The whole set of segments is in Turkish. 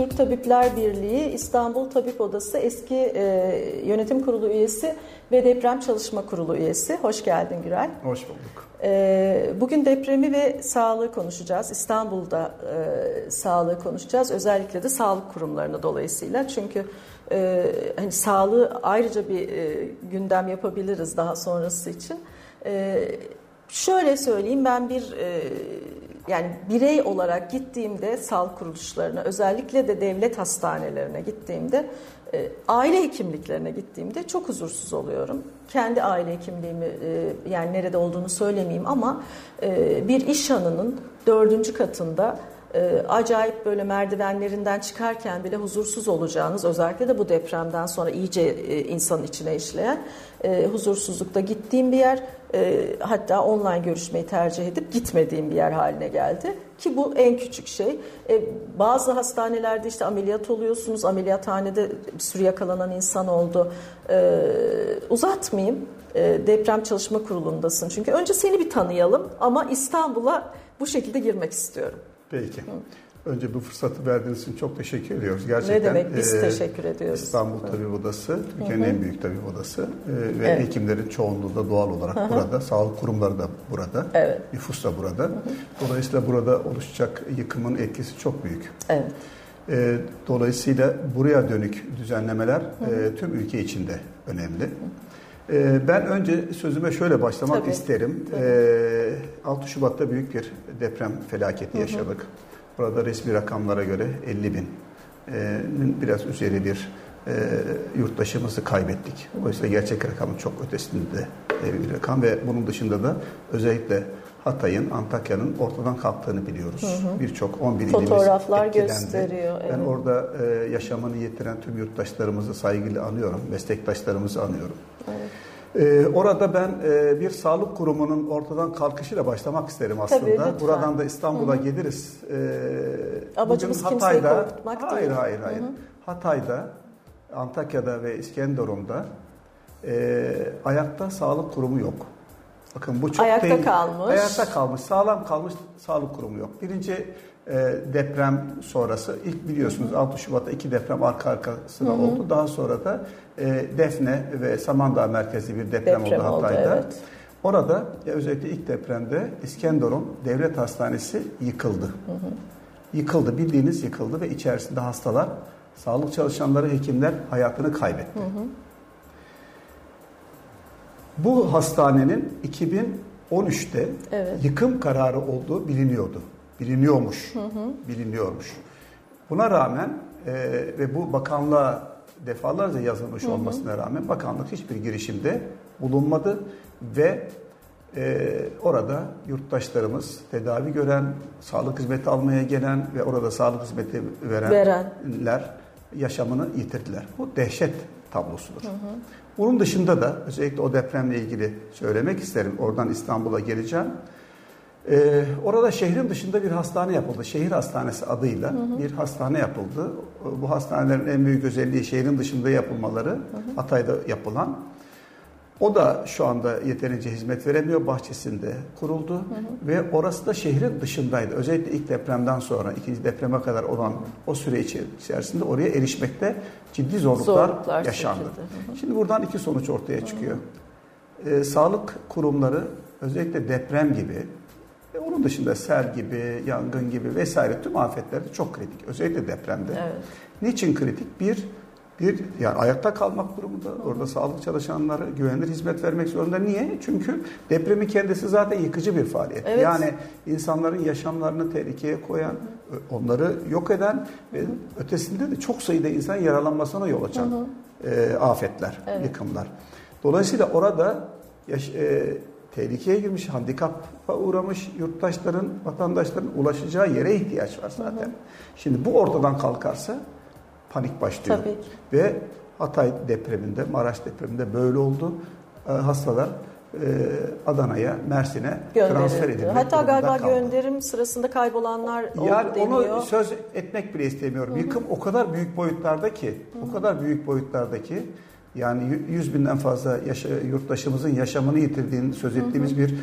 Türk Tabipler Birliği İstanbul Tabip Odası eski e, yönetim kurulu üyesi ve deprem çalışma kurulu üyesi. Hoş geldin Gürel. Hoş bulduk. E, bugün depremi ve sağlığı konuşacağız. İstanbul'da e, sağlığı konuşacağız. Özellikle de sağlık kurumlarını dolayısıyla. Çünkü e, hani sağlığı ayrıca bir e, gündem yapabiliriz daha sonrası için. E, şöyle söyleyeyim ben bir e, yani birey olarak gittiğimde sağlık kuruluşlarına özellikle de devlet hastanelerine gittiğimde e, aile hekimliklerine gittiğimde çok huzursuz oluyorum. Kendi aile hekimliğimi e, yani nerede olduğunu söylemeyeyim ama e, bir iş hanının dördüncü katında acayip böyle merdivenlerinden çıkarken bile huzursuz olacağınız özellikle de bu depremden sonra iyice e, insanın içine işleyen e, huzursuzlukta gittiğim bir yer e, hatta online görüşmeyi tercih edip gitmediğim bir yer haline geldi ki bu en küçük şey. E, bazı hastanelerde işte ameliyat oluyorsunuz ameliyathanede bir sürü yakalanan insan oldu e, uzatmayayım e, deprem çalışma kurulundasın çünkü önce seni bir tanıyalım ama İstanbul'a bu şekilde girmek istiyorum. Peki. Önce bu fırsatı verdiğiniz için çok teşekkür ediyoruz. Gerçekten ne demek biz e, teşekkür ediyoruz. İstanbul Tabip Odası, Türkiye'nin en büyük tabip odası e, ve evet. hekimlerin çoğunluğu da doğal olarak Hı-hı. burada. Sağlık kurumları da burada. Evet. Nüfus da burada. Hı-hı. Dolayısıyla burada oluşacak yıkımın etkisi çok büyük. Evet. E, dolayısıyla buraya dönük düzenlemeler e, tüm ülke içinde önemli. E, ben önce sözüme şöyle başlamak Tabii. isterim. Tabii. E, 6 Şubat'ta büyük bir deprem felaketi Hı-hı. yaşadık. Burada resmi rakamlara göre 50 bin biraz üzeri bir e, yurttaşımızı kaybettik. Oysa gerçek rakamın çok ötesinde bir rakam ve bunun dışında da özellikle Hatay'ın, Antakya'nın ortadan kalktığını biliyoruz. Birçok 11 ilimiz Fotoğraflar etkilendi. gösteriyor. Evet. Ben orada e, yaşamını yitiren tüm yurttaşlarımızı saygıyla anıyorum, meslektaşlarımızı anıyorum. Evet. Ee, orada ben e, bir sağlık kurumunun ortadan kalkışıyla başlamak isterim aslında. Tabii, Buradan da İstanbul'a geliriz. Ee, Amacımız Hatay'da, korkutmak hayır, değil. Hayır, hayır, hayır. Hatay'da, Antakya'da ve İskenderun'da e, ayakta sağlık kurumu yok. Bakın bu çok ayakta değil. kalmış. Ayakta kalmış, sağlam kalmış sağlık kurumu yok. Birinci deprem sonrası ilk biliyorsunuz 6 Şubat'ta iki deprem arka arkasına hı hı. oldu. Daha sonra da e, Defne ve Samandağ merkezi bir deprem, deprem oldu Hatay'da. Oldu, evet. Orada ya özellikle ilk depremde İskenderun Devlet Hastanesi yıkıldı. Hı hı. Yıkıldı, bildiğiniz yıkıldı ve içerisinde hastalar, sağlık çalışanları, hekimler hayatını kaybetti. Hı hı. Bu hastanenin 2013'te evet. yıkım kararı olduğu biliniyordu. Biliniyormuş. Hı hı. Biliniyormuş. Buna rağmen e, ve bu bakanlığa defalarca yazılmış hı hı. olmasına rağmen bakanlık hiçbir girişimde bulunmadı ve e, orada yurttaşlarımız tedavi gören, sağlık hizmeti almaya gelen ve orada sağlık hizmeti verenler Veren. yaşamını yitirdiler. Bu dehşet tablosudur. Hı hı. Bunun dışında da özellikle o depremle ilgili söylemek isterim. Oradan İstanbul'a geleceğim. Ee, orada şehrin dışında bir hastane yapıldı. Şehir hastanesi adıyla hı hı. bir hastane yapıldı. Bu hastanelerin en büyük özelliği şehrin dışında yapılmaları. Hı hı. Hatay'da yapılan. O da şu anda yeterince hizmet veremiyor. Bahçesinde kuruldu. Hı hı. Ve orası da şehrin dışındaydı. Özellikle ilk depremden sonra, ikinci depreme kadar olan o süre içerisinde oraya erişmekte ciddi zorluklar, zorluklar yaşandı. Hı hı. Şimdi buradan iki sonuç ortaya çıkıyor. Hı hı. Ee, sağlık kurumları özellikle deprem gibi ve onun dışında sel gibi, yangın gibi vesaire tüm afetlerde çok kritik. Özellikle depremde. Evet. Niçin kritik? Bir, bir yani ayakta kalmak durumunda. Orada sağlık çalışanları güvenilir hizmet vermek zorunda. Niye? Çünkü depremin kendisi zaten yıkıcı bir faaliyet. Evet. Yani insanların yaşamlarını tehlikeye koyan, onları yok eden ve ötesinde de çok sayıda insan yaralanmasına yol açan E, afetler, evet. yıkımlar. Dolayısıyla orada yaş, e, tehlikeye girmiş, handikapa uğramış yurttaşların, vatandaşların ulaşacağı yere ihtiyaç var zaten. Hı hı. Şimdi bu ortadan kalkarsa panik başlıyor. Tabii. Ve Hatay depreminde, Maraş depreminde böyle oldu. Ee, hastalar e, Adana'ya, Mersin'e transfer edildi. Hatta galiba kaldı. gönderim sırasında kaybolanlar oldu yani deniyor. Onu söz etmek bile istemiyorum. Hı hı. Yıkım o kadar büyük boyutlarda ki, hı hı. o kadar büyük boyutlarda ki yani 100 binden fazla yaşa, yurttaşımızın yaşamını yitirdiğini söz ettiğimiz hı hı. bir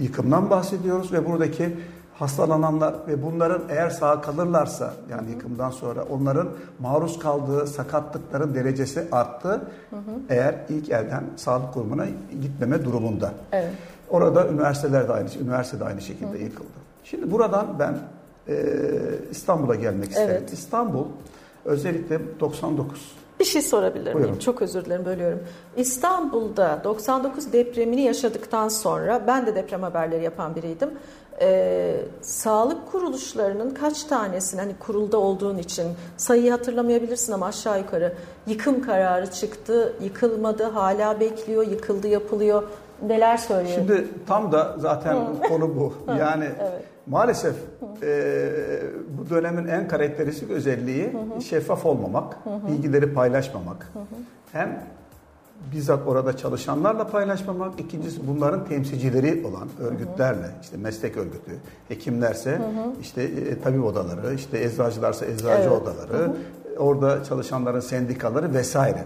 yıkımdan bahsediyoruz ve buradaki hastalananlar ve bunların eğer sağ kalırlarsa yani yıkımdan sonra onların maruz kaldığı sakatlıkların derecesi arttı. Hı hı. Eğer ilk elden sağlık kurumuna gitmeme durumunda. Evet. Orada üniversiteler de aynı, üniversite de aynı şekilde hı. yıkıldı. Şimdi buradan ben e, İstanbul'a gelmek isterim. Evet. İstanbul özellikle 99 bir şey sorabilir miyim? Çok özür dilerim bölüyorum. İstanbul'da 99 depremini yaşadıktan sonra ben de deprem haberleri yapan biriydim. Ee, sağlık kuruluşlarının kaç tanesinin hani kurulda olduğun için sayıyı hatırlamayabilirsin ama aşağı yukarı yıkım kararı çıktı, yıkılmadı, hala bekliyor, yıkıldı, yapılıyor. Neler söylüyor? Şimdi tam da zaten konu bu. Yani evet. Maalesef e, bu dönemin en karakteristik özelliği hı hı. şeffaf olmamak, hı hı. bilgileri paylaşmamak. Hı hı. Hem bizzat orada çalışanlarla paylaşmamak, ikincisi bunların temsilcileri olan örgütlerle, işte meslek örgütü, hekimlerse hı hı. işte e, tabip odaları, işte eczacılarsa eczacı evet. odaları, hı hı. orada çalışanların sendikaları vesaire.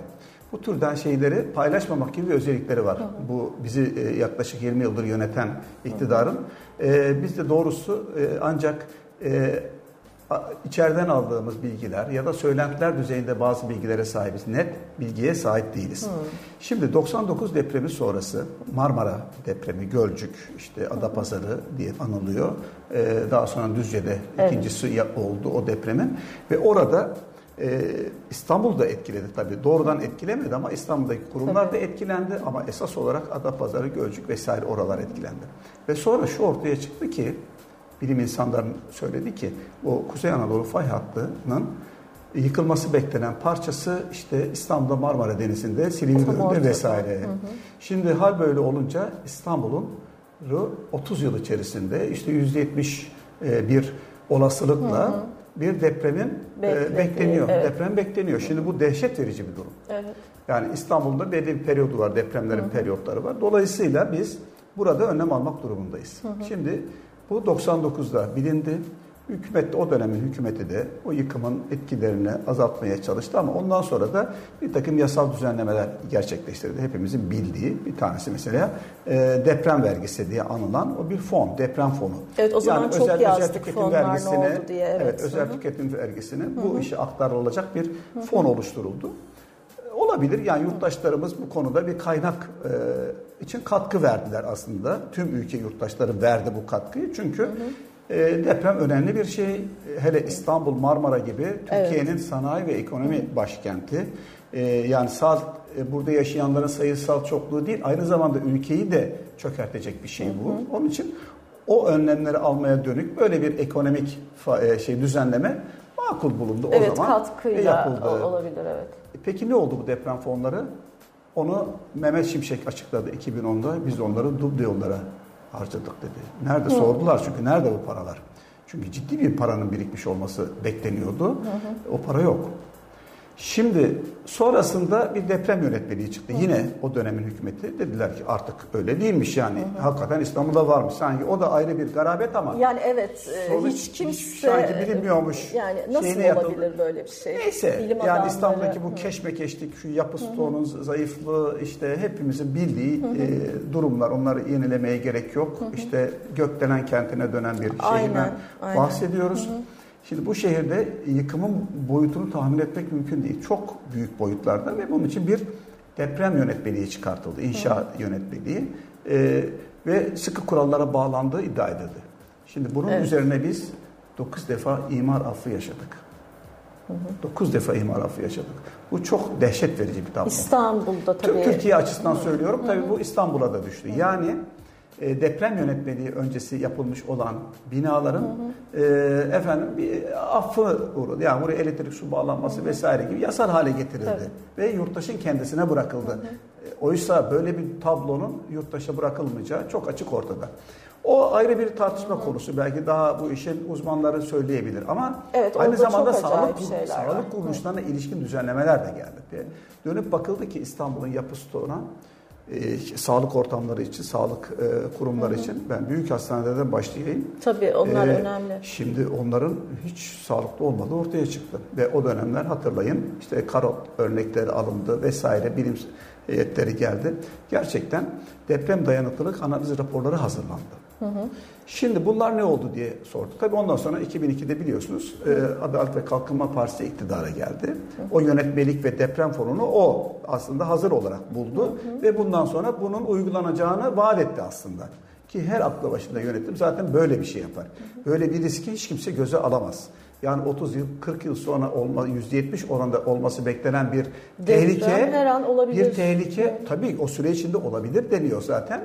Bu türden şeyleri paylaşmamak gibi bir özellikleri var. Hı hı. Bu bizi e, yaklaşık 20 yıldır yöneten iktidarın. E, biz de doğrusu e, ancak içeriden aldığımız bilgiler ya da söylentiler düzeyinde bazı bilgilere sahibiz. Net bilgiye sahip değiliz. Hı. Şimdi 99 depremi sonrası Marmara depremi, Gölcük, işte Adapazarı diye anılıyor. Daha sonra Düzce'de evet. ikincisi oldu o depremin. Ve orada ee, İstanbul'da etkiledi tabii. Doğrudan etkilemedi ama İstanbul'daki kurumlar da etkilendi ama esas olarak Adapazarı, Gölcük vesaire oralar etkilendi. Ve sonra şu ortaya çıktı ki bilim insanların söyledi ki o Kuzey Anadolu fay hattının yıkılması beklenen parçası işte İstanbul'da Marmara Denizi'nde, Silivri'de vesaire. Hı hı. Şimdi hal böyle olunca İstanbul'un 30 yıl içerisinde işte %70 e, bir olasılıkla hı hı bir depremin e, bekleniyor. Evet. Deprem bekleniyor. Şimdi bu dehşet verici bir durum. Evet. Yani İstanbul'da belli bir periyodu var, depremlerin Hı-hı. periyotları var. Dolayısıyla biz burada önlem almak durumundayız. Hı-hı. Şimdi bu 99'da bilindi. Hükümet de o dönemin hükümeti de o yıkımın etkilerini azaltmaya çalıştı ama ondan sonra da bir takım yasal düzenlemeler gerçekleştirdi. Hepimizin bildiği bir tanesi mesela e, deprem vergisi diye anılan o bir fon, deprem fonu. Evet o zaman yani çok özel, yazdık özel tüketim vergisini, ne oldu diye. Evet, evet özel Hı-hı. tüketim vergisini Hı-hı. bu işe aktarılacak bir Hı-hı. fon oluşturuldu. Olabilir yani yurttaşlarımız bu konuda bir kaynak e, için katkı verdiler aslında. Tüm ülke yurttaşları verdi bu katkıyı çünkü hı hı e, deprem önemli bir şey. Hele İstanbul, Marmara gibi Türkiye'nin evet. sanayi ve ekonomi başkenti. E, yani sağ e, burada yaşayanların sayısal çokluğu değil, aynı zamanda ülkeyi de çökertecek bir şey bu. Onun için o önlemleri almaya dönük böyle bir ekonomik e, şey düzenleme makul bulundu evet, o zaman. katkıyla yapıldı. olabilir evet. Peki ne oldu bu deprem fonları? Onu Mehmet Şimşek açıkladı 2010'da. Biz onları duble yollara harcadık dedi. Nerede hı. sordular çünkü nerede bu paralar? Çünkü ciddi bir paranın birikmiş olması bekleniyordu. Hı hı. O para yok. Şimdi sonrasında bir deprem yönetmeliği çıktı. Hı. Yine o dönemin hükümeti dediler ki artık öyle değilmiş yani. Hı. Hakikaten İstanbul'da varmış. Sanki o da ayrı bir garabet ama. Yani evet e, sonuç, hiç kimse sanki bilinmiyormuş. Yani nasıl olabilir yapıldı. böyle bir şey? Neyse Bilim yani İstanbul'daki bu keşmekeşlik, şu yapı stoğunun zayıflığı işte hepimizin bildiği hı. E, durumlar. Onları yenilemeye gerek yok. Hı. İşte gökdelen kentine dönen bir şehirden bahsediyoruz. Hı hı. Şimdi bu şehirde yıkımın boyutunu tahmin etmek mümkün değil. Çok büyük boyutlarda ve bunun için bir deprem yönetmeliği çıkartıldı. İnşa Hı. yönetmeliği e, ve sıkı kurallara bağlandığı iddia edildi. Şimdi bunun evet. üzerine biz 9 defa imar affı yaşadık. Hı hı. 9 defa imar affı yaşadık. Bu çok dehşet verici bir tablo. İstanbul'da tabii. Türkiye açısından söylüyorum. Tabii bu İstanbul'a da düştü. Yani e, deprem yönetmeliği öncesi yapılmış olan binaların hı hı. E, efendim bir affı uğradı. Yani buraya elektrik su bağlanması hı hı. vesaire gibi yasal hale getirildi evet. ve yurttaşın kendisine bırakıldı. Hı hı. E, oysa böyle bir tablonun yurttaşa bırakılmayacağı çok açık ortada. O ayrı bir tartışma Hı-hı. konusu. Belki daha bu işin uzmanları söyleyebilir ama evet, aynı zamanda sağlık, sağlık kuruluşlarına ilişkin düzenlemeler de geldi. Dönüp bakıldı ki İstanbul'un yapı stoğuna e, sağlık ortamları için, sağlık e, kurumları hı hı. için ben büyük hastanelerden başlayayım. Tabii onlar ee, önemli. Şimdi onların hiç sağlıklı olmadığı ortaya çıktı. Ve o dönemler hatırlayın işte karot örnekleri alındı vesaire bilim heyetleri geldi. Gerçekten deprem dayanıklılık analiz raporları hazırlandı. Hı hı. Şimdi bunlar ne oldu diye sordu. Tabii ondan sonra 2002'de biliyorsunuz e, Adalet ve Kalkınma Partisi iktidara geldi. O yönetmelik ve deprem fonunu o aslında hazır olarak buldu. Hı hı. Ve bundan sonra bunun uygulanacağını vaat etti aslında. Ki her aklı başında yönetim zaten böyle bir şey yapar. Böyle bir riski hiç kimse göze alamaz. Yani 30 yıl, 40 yıl sonra olma, %70 oranda olması beklenen bir tehlike, her an olabilir. bir tehlike tabii o süre içinde olabilir deniyor zaten.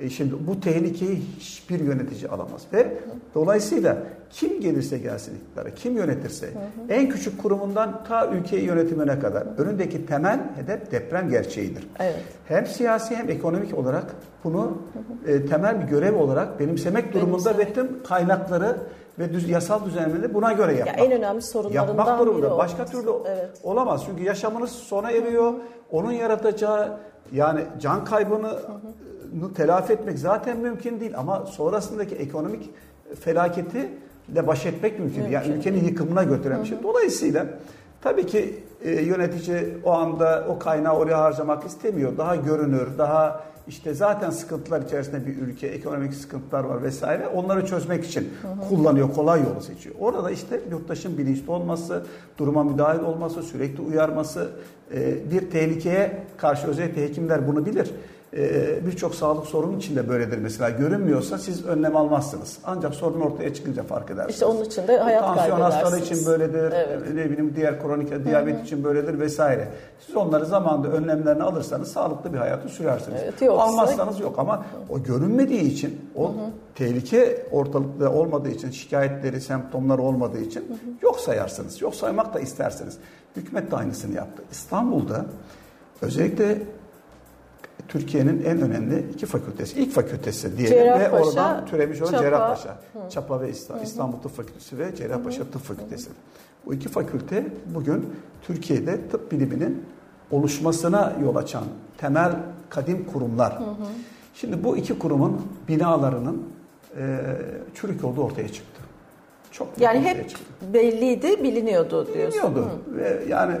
E şimdi bu tehlikeyi hiçbir yönetici alamaz. Ve hı. dolayısıyla kim gelirse gelsin iktidara, kim yönetirse hı hı. en küçük kurumundan ta ülkeyi yönetimine kadar önündeki temel hedef deprem gerçeğidir. Evet. Hem siyasi hem ekonomik olarak bunu hı hı. E, temel bir görev olarak benimsemek durumunda ve tüm kaynakları ve düz, yasal düzenlemeleri buna göre yapmak. Ya en önemli sorunlarından yapmak durumunda. biri Başka türlü evet. olamaz. Çünkü yaşamınız sona eriyor. Onun yaratacağı yani can kaybını hı hı telafi etmek zaten mümkün değil ama sonrasındaki ekonomik felaketi de baş etmek mümkün. mümkün. Yani ülkenin yıkımına götüren bir şey. Dolayısıyla tabii ki e, yönetici o anda o kaynağı oraya harcamak istemiyor. Daha görünür, daha işte zaten sıkıntılar içerisinde bir ülke, ekonomik sıkıntılar var vesaire. Onları çözmek için hı hı. kullanıyor, kolay yolu seçiyor. Orada da işte yurttaşın bilinçli olması, duruma müdahil olması, sürekli uyarması, e, bir tehlikeye karşı özellikle hekimler bunu bilir birçok sağlık sorunun içinde böyledir mesela. Görünmüyorsa siz önlem almazsınız. Ancak sorun ortaya çıkınca fark edersiniz. İşte onun için de hayat Tansiyon hastaları için böyledir. Evet. Ne bileyim diğer kronik diyabet Hı-hı. için böyledir vesaire. Siz onları zamanında önlemlerini alırsanız sağlıklı bir hayatı sürersiniz. Evet, yoksa... Almazsanız yok ama o görünmediği için o Hı-hı. tehlike ortalıkta olmadığı için şikayetleri, semptomları olmadığı için Hı-hı. yok sayarsınız. Yok saymak da istersiniz. Hükümet de aynısını yaptı. İstanbul'da özellikle Türkiye'nin en önemli iki fakültesi. İlk fakültesi diyelim Cerrahpaşa, ve oradan türemiş olan Çapa, Cerrahpaşa. Hı. Çapa ve İstanbul, İstanbul Tıp Fakültesi ve Cerrahpaşa Tıp Fakültesi. Hı. Bu iki fakülte bugün Türkiye'de tıp biliminin oluşmasına yol açan temel kadim kurumlar. Hı hı. Şimdi bu iki kurumun binalarının e, çürük olduğu ortaya çıktı. Çok yani hep çıktı. belliydi, biliniyordu diyorsun. Biliniyordu. Hı. Ve yani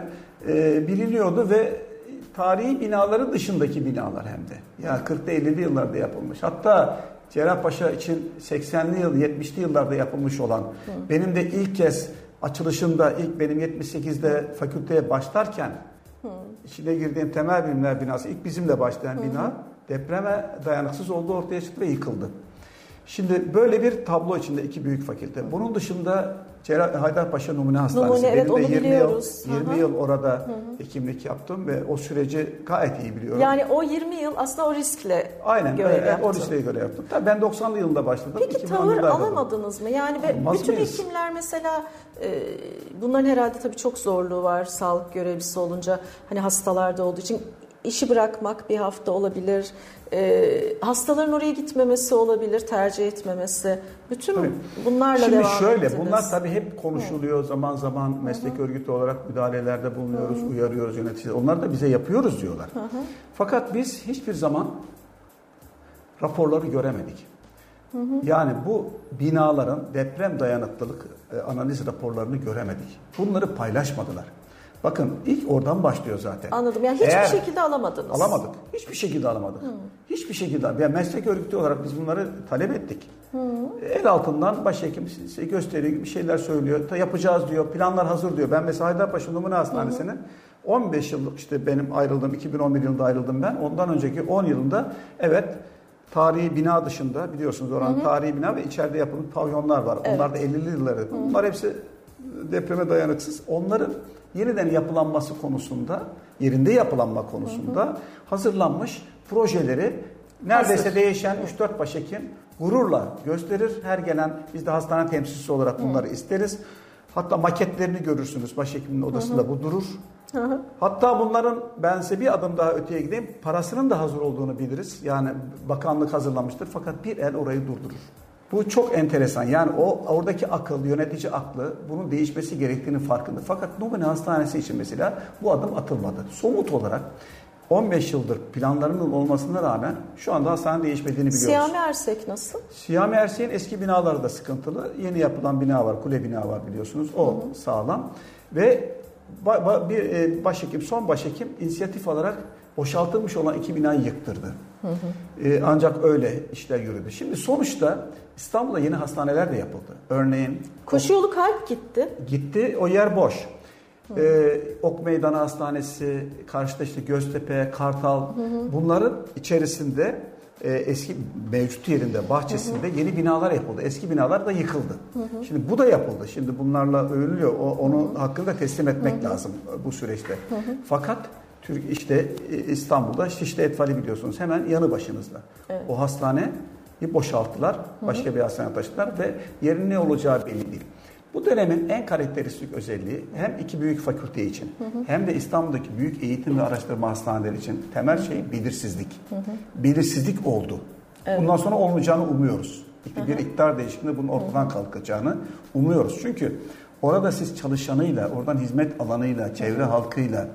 e, biliniyordu ve tarihi binaların dışındaki binalar hem de. Yani 40'lı 50'li yıllarda yapılmış. Hatta Cerrahpaşa için 80'li yıl, 70'li yıllarda yapılmış olan, Hı. benim de ilk kez açılışında, ilk benim 78'de fakülteye başlarken Hı. içine girdiğim temel bilimler binası, ilk bizimle başlayan Hı. bina depreme dayanıksız olduğu ortaya çıktı ve yıkıldı. Şimdi böyle bir tablo içinde iki büyük fakülte. Bunun dışında Cerrah Haydarpaşa Numune Hastanesi. Numune, evet, Benim de 20 biliyoruz. yıl 20 Hı-hı. yıl orada Hı-hı. hekimlik yaptım ve o süreci gayet iyi biliyorum. Yani o 20 yıl aslında o riskle Aynen, görev evet, yaptın. o riskle görev yaptım. Tabii ben 90'lı yılında başladım. Peki tavır alamadınız mı? Yani ve bütün mıyız? hekimler mesela e, bunların herhalde tabii çok zorluğu var sağlık görevlisi olunca hani hastalarda olduğu için işi bırakmak bir hafta olabilir. E, hastaların oraya gitmemesi olabilir, tercih etmemesi. Bütün tabii. bunlarla Şimdi devam şöyle, ettiniz. bunlar tabii hep konuşuluyor. Hı. Zaman zaman meslek Hı-hı. örgütü olarak müdahalelerde bulunuyoruz, Hı-hı. uyarıyoruz yöneticiler. Onlar da bize yapıyoruz diyorlar. Hı-hı. Fakat biz hiçbir zaman raporları göremedik. Hı hı. Yani bu binaların deprem dayanıklılık e, analiz raporlarını göremedik. Bunları paylaşmadılar. Bakın ilk oradan başlıyor zaten. Anladım. Yani hiçbir Eğer, şekilde alamadınız. Alamadık. Hiçbir şekilde alamadık. Hmm. Hiçbir şekilde. Yani meslek örgütü olarak biz bunları talep ettik. Hmm. El altından başhekim size gösteriyor, bir şeyler söylüyor. Yapacağız diyor, planlar hazır diyor. Ben mesela Haydarpaşa Numune Hastanesi'nin hmm. 15 yıllık işte benim ayrıldığım, 2011 yılında ayrıldım ben. Ondan önceki 10 yılında evet tarihi bina dışında biliyorsunuz oranın hı tarihi bina ve içeride yapılmış pavyonlar var. Evet. Onlar da 50'li yılları. Bunlar hepsi depreme dayanıksız. Onların yeniden yapılanması konusunda, yerinde yapılanma konusunda hı hı. hazırlanmış projeleri neredeyse Hazır. değişen 3-4 başhekim gururla gösterir. Her gelen biz de hastane temsilcisi olarak bunları hı. isteriz. Hatta maketlerini görürsünüz başhekimin odasında hı hı. bu durur. Hı hı. Hatta bunların ben size bir adım daha öteye gideyim. Parasının da hazır olduğunu biliriz. Yani bakanlık hazırlamıştır fakat bir el orayı durdurur. Bu çok enteresan. Yani o oradaki akıl, yönetici aklı bunun değişmesi gerektiğini farkında. Fakat Numune Hastanesi için mesela bu adım atılmadı. Somut olarak 15 yıldır planlarının olmasına rağmen şu anda hastane değişmediğini biliyoruz. Siyami Ersek nasıl? Siyami Ersek'in eski binaları da sıkıntılı. Yeni yapılan bina var, kule bina var biliyorsunuz. O hı hı. sağlam. Ve bir e, başhekim, son başhekim inisiyatif olarak boşaltılmış olan iki binayı yıktırdı. Hı hı. Ee, ancak öyle işler yürüdü. Şimdi sonuçta İstanbul'da yeni hastaneler de yapıldı. Örneğin Koşu yolu kalp gitti. Gitti. O yer boş. Ee, ok Meydanı Hastanesi, karşıda işte Göztepe, Kartal hı hı. bunların içerisinde e, eski mevcut yerinde bahçesinde hı hı. yeni binalar yapıldı. Eski binalar da yıkıldı. Hı hı. Şimdi bu da yapıldı. Şimdi bunlarla övülüyor. O, onu hı hı. hakkında teslim etmek hı hı. lazım bu süreçte. Hı hı. Fakat Türk işte e, İstanbul'da Şişli Etfali biliyorsunuz hemen yanı başınızda. Evet. O hastane boşalttılar. Başka hı hı. bir hastaneye taşıdılar ve yerin ne olacağı belli değil. Bu dönemin en karakteristik özelliği hem iki büyük fakülte için hı hı. hem de İstanbul'daki büyük eğitim ve araştırma hastaneleri için temel şey belirsizlik. Hı hı. Belirsizlik oldu. Evet. Bundan sonra olmayacağını umuyoruz. Bir hı hı. iktidar değişiminde bunun ortadan kalkacağını umuyoruz. Çünkü orada siz çalışanıyla, oradan hizmet alanıyla, çevre halkıyla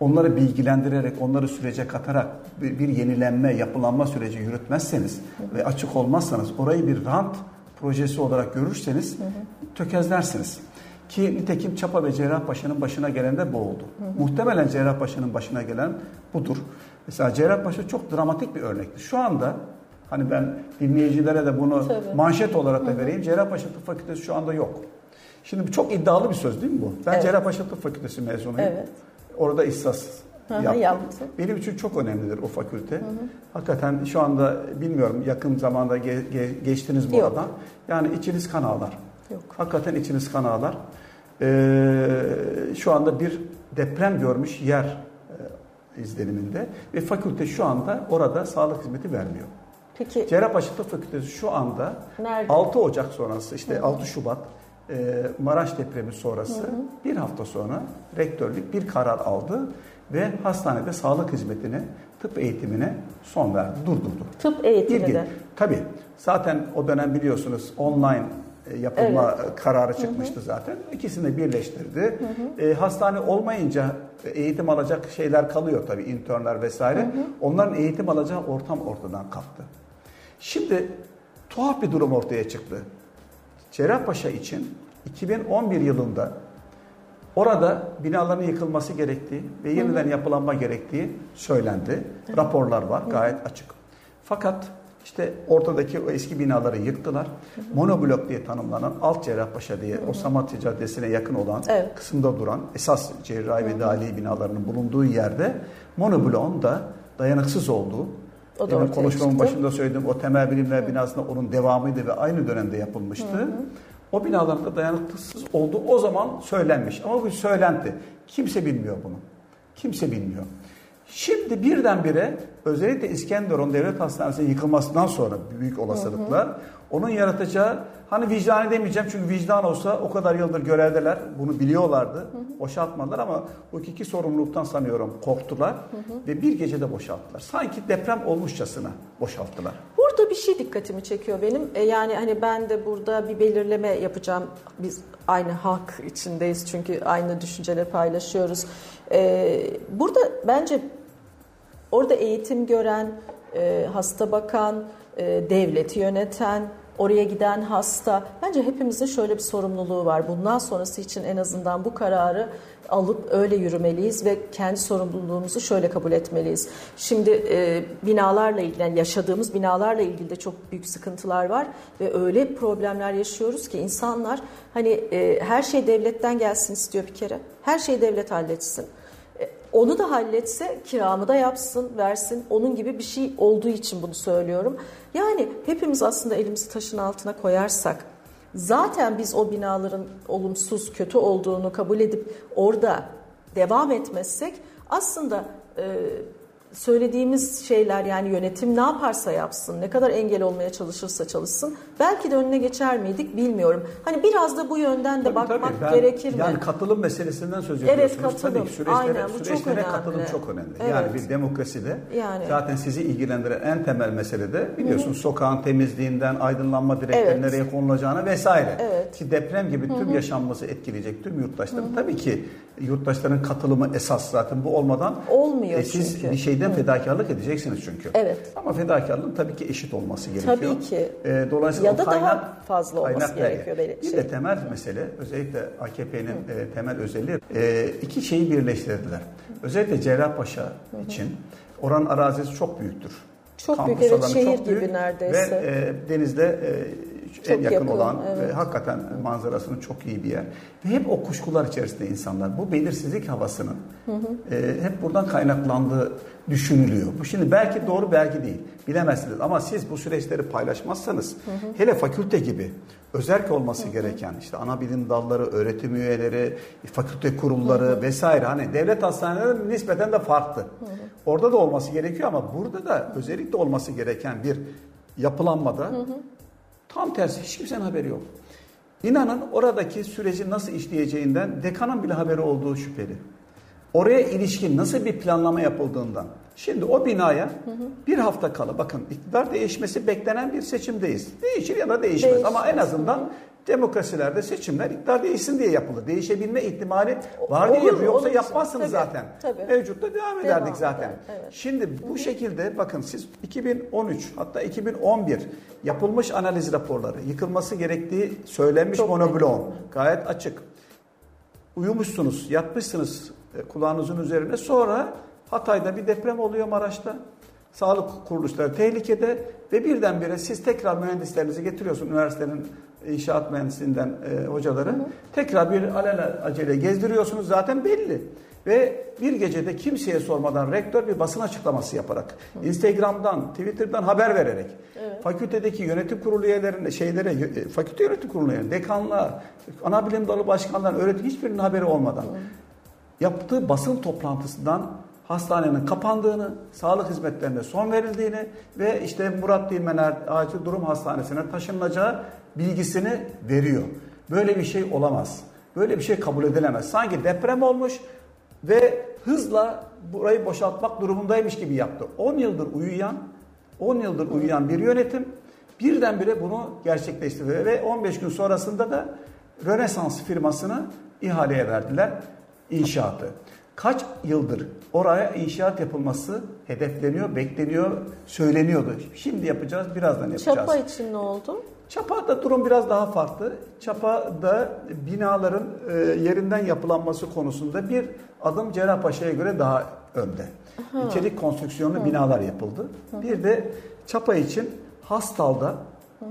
onları bilgilendirerek, onları sürece katarak bir, bir yenilenme, yapılanma süreci yürütmezseniz hı hı. ve açık olmazsanız orayı bir rant projesi olarak görürseniz hı hı. tökezlersiniz. Ki nitekim Çapa ve Cerrahpaşa'nın başına gelen de bu oldu. Hı hı. Muhtemelen Cerrahpaşa'nın başına gelen budur. Mesela Cerrahpaşa çok dramatik bir örnektir. Şu anda hani ben dinleyicilere de bunu Tabii. manşet olarak da vereyim. Cerrahpaşa Tıp Fakültesi şu anda yok. Şimdi çok iddialı bir söz değil mi bu? Ben evet. Cerrahpaşa Tıp Fakültesi mezunuyum. Evet. Orada ihsas yaptım. Benim için çok önemlidir o fakülte. Hı hı. Hakikaten şu anda bilmiyorum yakın zamanda ge, ge, geçtiniz bu aradan. Yani içiniz kan ağlar. Yok. Hakikaten içiniz kan ağlar. Ee, şu anda bir deprem görmüş yer e, izleniminde ve fakülte şu anda orada sağlık hizmeti vermiyor. Peki. Cerrahpaşa Tıp Fakültesi şu anda Nerede? 6 Ocak sonrası işte Hı. 6 Şubat Maraş depremi sonrası hı hı. bir hafta sonra rektörlük bir karar aldı ve hastanede sağlık hizmetine, tıp eğitimine son verdi, durdurdu. Tıp eğitimi de. Tabii. Zaten o dönem biliyorsunuz online e, yapılma evet. kararı çıkmıştı hı hı. zaten. İkisini birleştirdi. Hı hı. E, hastane olmayınca eğitim alacak şeyler kalıyor tabii internler vesaire. Hı hı. Onların eğitim alacağı ortam ortadan kalktı. Şimdi tuhaf bir durum ortaya çıktı. Cerrahpaşa için 2011 yılında orada binaların yıkılması gerektiği ve yeniden yapılanma gerektiği söylendi. Raporlar var gayet açık. Fakat işte ortadaki o eski binaları yıktılar. Monoblok diye tanımlanan Alt Cerrahpaşa diye o Samatya Caddesi'ne yakın olan evet. kısımda duran esas cerrahi ve dahiliye binalarının bulunduğu yerde monobloğun da dayanıksız olduğu o da konuşmamın çıktı. başında söylediğim o temel bilimler binasında onun devamıydı ve aynı dönemde yapılmıştı. Hı hı. O binaların da dayanıklısız olduğu o zaman söylenmiş. Ama bu söylenti. Kimse bilmiyor bunu. Kimse bilmiyor. Şimdi birdenbire özellikle İskenderun Devlet Hastanesi'nin yıkılmasından sonra büyük olasılıkla hı hı. Onun yaratacağı hani vicdanı demeyeceğim çünkü vicdan olsa o kadar yıldır görevdeler bunu biliyorlardı. Hı hı. Boşaltmadılar ama bu iki sorumluluktan sanıyorum korktular hı hı. ve bir gecede boşalttılar. Sanki deprem olmuşçasına boşalttılar. Burada bir şey dikkatimi çekiyor benim. E, yani hani ben de burada bir belirleme yapacağım. Biz aynı hak içindeyiz çünkü aynı düşünceleri paylaşıyoruz. E, burada bence orada eğitim gören, e, hasta bakan, devleti yöneten, oraya giden hasta. Bence hepimizin şöyle bir sorumluluğu var. Bundan sonrası için en azından bu kararı alıp öyle yürümeliyiz ve kendi sorumluluğumuzu şöyle kabul etmeliyiz. Şimdi e, binalarla ilgili, yani yaşadığımız binalarla ilgili de çok büyük sıkıntılar var ve öyle problemler yaşıyoruz ki insanlar hani e, her şey devletten gelsin istiyor bir kere. Her şey devlet halletsin. Onu da halletse kiramı da yapsın, versin. Onun gibi bir şey olduğu için bunu söylüyorum. Yani hepimiz aslında elimizi taşın altına koyarsak zaten biz o binaların olumsuz, kötü olduğunu kabul edip orada devam etmezsek aslında e, söylediğimiz şeyler yani yönetim ne yaparsa yapsın, ne kadar engel olmaya çalışırsa çalışsın belki de önüne geçer miydik bilmiyorum. Hani biraz da bu yönden de tabii, bakmak tabii. Ben, gerekir mi? Yani katılım meselesinden söz ediyorsunuz. Evet katılım. Tabii süreçlere, Aynen, bu süreçlere çok önemli. katılım çok önemli. Evet. Yani bir demokraside yani. zaten sizi ilgilendiren en temel mesele de biliyorsunuz Hı-hı. sokağın temizliğinden aydınlanma direkleri evet. nereye konulacağına vesaire. Evet. Ki deprem gibi tüm Hı-hı. yaşanması etkileyecek tüm yurttaşların tabii ki yurttaşların katılımı esas zaten bu olmadan olmuyor e, siz çünkü. bir şeyde şeyden fedakarlık edeceksiniz çünkü. Evet. Ama fedakarlığın tabii ki eşit olması gerekiyor. Tabii ki. E, dolayısıyla ya da kaynak, daha fazla olması kaynak gerekiyor. Bir şey. de temel mesele özellikle AKP'nin e, temel özelliği e, iki şeyi birleştirdiler. Özellikle Cerrahpaşa için oranın arazisi çok büyüktür. Çok Kampüs büyük, evet, şehir çok gibi büyük neredeyse. Ve e, denizde e, Çok en yakın, yakın, olan evet. ve hakikaten manzarasının çok iyi bir yer. Ve hep o kuşkular içerisinde insanlar. Bu belirsizlik havasının e, hep buradan kaynaklandığı düşünülüyor. Bu şimdi belki doğru belki değil. Bilemezsiniz ama siz bu süreçleri paylaşmazsanız hele fakülte gibi özerk olması gereken işte ana bilim dalları, öğretim üyeleri, fakülte kurulları vesaire hani devlet hastaneleri nispeten de farklı. Orada da olması gerekiyor ama burada da özellikle olması gereken bir yapılanmada tam tersi hiç kimsenin haberi yok. İnanın oradaki süreci nasıl işleyeceğinden dekanın bile haberi olduğu şüpheli. Oraya ilişkin nasıl bir planlama yapıldığından. Şimdi o binaya bir hafta kala bakın iktidar değişmesi beklenen bir seçimdeyiz. Değişir ya da değişmez Değişmez. ama en azından demokrasilerde seçimler iktidar değişsin diye yapılır. Değişebilme ihtimali var diye yapıyor. Yoksa olur. yapmazsınız Tabii, zaten. tabii. Mevcutta devam ederdik Devam zaten. eder, evet. Şimdi bu şekilde bakın siz 2013 hatta 2011 yapılmış analiz raporları yıkılması gerektiği söylenmiş Çok monobloğun gayet açık. Uyumuşsunuz, yatmışsınız e, kulağınızın üzerine. Sonra Hatay'da bir deprem oluyor Maraş'ta. Sağlık kuruluşları tehlikede ve birdenbire siz tekrar mühendislerinizi getiriyorsun üniversitenin inşaat mühendisliğinden e, hocaları. Tekrar bir alel acele gezdiriyorsunuz zaten belli. Ve bir gecede kimseye sormadan rektör bir basın açıklaması yaparak, Instagram'dan, Twitter'dan haber vererek, fakültedeki yönetim kurulu üyelerine, şeylere, e, fakülte yönetim kurulu üyelerine, dekanlar, ana bilim dalı başkanlar, öğretim hiçbirinin haberi olmadan yaptığı basın toplantısından hastanenin kapandığını, sağlık hizmetlerine son verildiğini ve işte Murat Dilmener Acil Durum Hastanesi'ne taşınılacağı bilgisini veriyor. Böyle bir şey olamaz. Böyle bir şey kabul edilemez. Sanki deprem olmuş ve hızla burayı boşaltmak durumundaymış gibi yaptı. 10 yıldır uyuyan, 10 yıldır uyuyan bir yönetim birdenbire bunu gerçekleştirdi ve 15 gün sonrasında da Rönesans firmasını ihaleye verdiler inşaatı. Kaç yıldır oraya inşaat yapılması hedefleniyor, bekleniyor, söyleniyordu. Şimdi yapacağız, birazdan yapacağız. Çapa için ne oldu? Çapa'da durum biraz daha farklı. Çapa'da binaların e, yerinden yapılanması konusunda bir adım Cerrahpaşa'ya göre daha önde. Aha. Çelik konstrüksiyonlu binalar yapıldı. Bir de Çapa için Hastal'da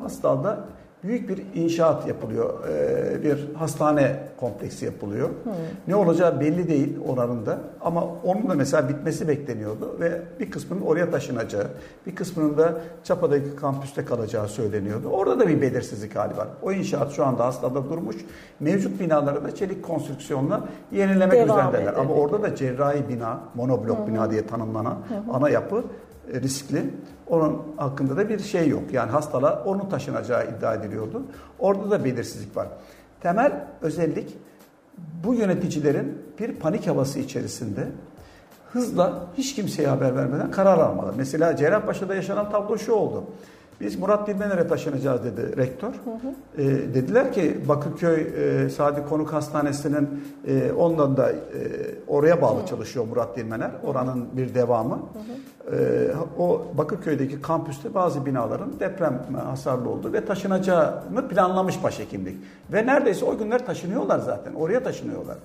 Hastal'da büyük bir inşaat yapılıyor. E, bir hastane kompleksi yapılıyor. Ne olacağı belli değil oranın da ama onun da mesela bitmesi bekleniyordu ve bir kısmının oraya taşınacağı, bir kısmının da Çapa'daki kampüste kalacağı söyleniyordu. Orada da bir belirsizlik hali var. O inşaat şu anda Hastal'da durmuş. Mevcut binaları da çelik konstrüksiyonla yenilemek Devam üzerindeler. Ama orada da cerrahi bina, monoblok bina diye tanımlanan ana yapı riskli. Onun hakkında da bir şey yok. Yani hastala onun taşınacağı iddia ediliyordu. Orada da belirsizlik var. Temel özellik bu yöneticilerin bir panik havası içerisinde hızla hiç kimseye haber vermeden karar almalı. Mesela Cerrahpaşa'da yaşanan tablo şu oldu. Biz Murat Dilmener'e taşınacağız dedi rektör. E, dediler ki Bakırköy e, Sadi Konuk Hastanesi'nin e, ondan da e, oraya bağlı çalışıyor Murat Dilmener. Oranın bir devamı. E, o Bakırköy'deki kampüste bazı binaların deprem hasarlı olduğu ve taşınacağını planlamış başhekimlik. Ve neredeyse o günler taşınıyorlar zaten. Oraya taşınıyorlar.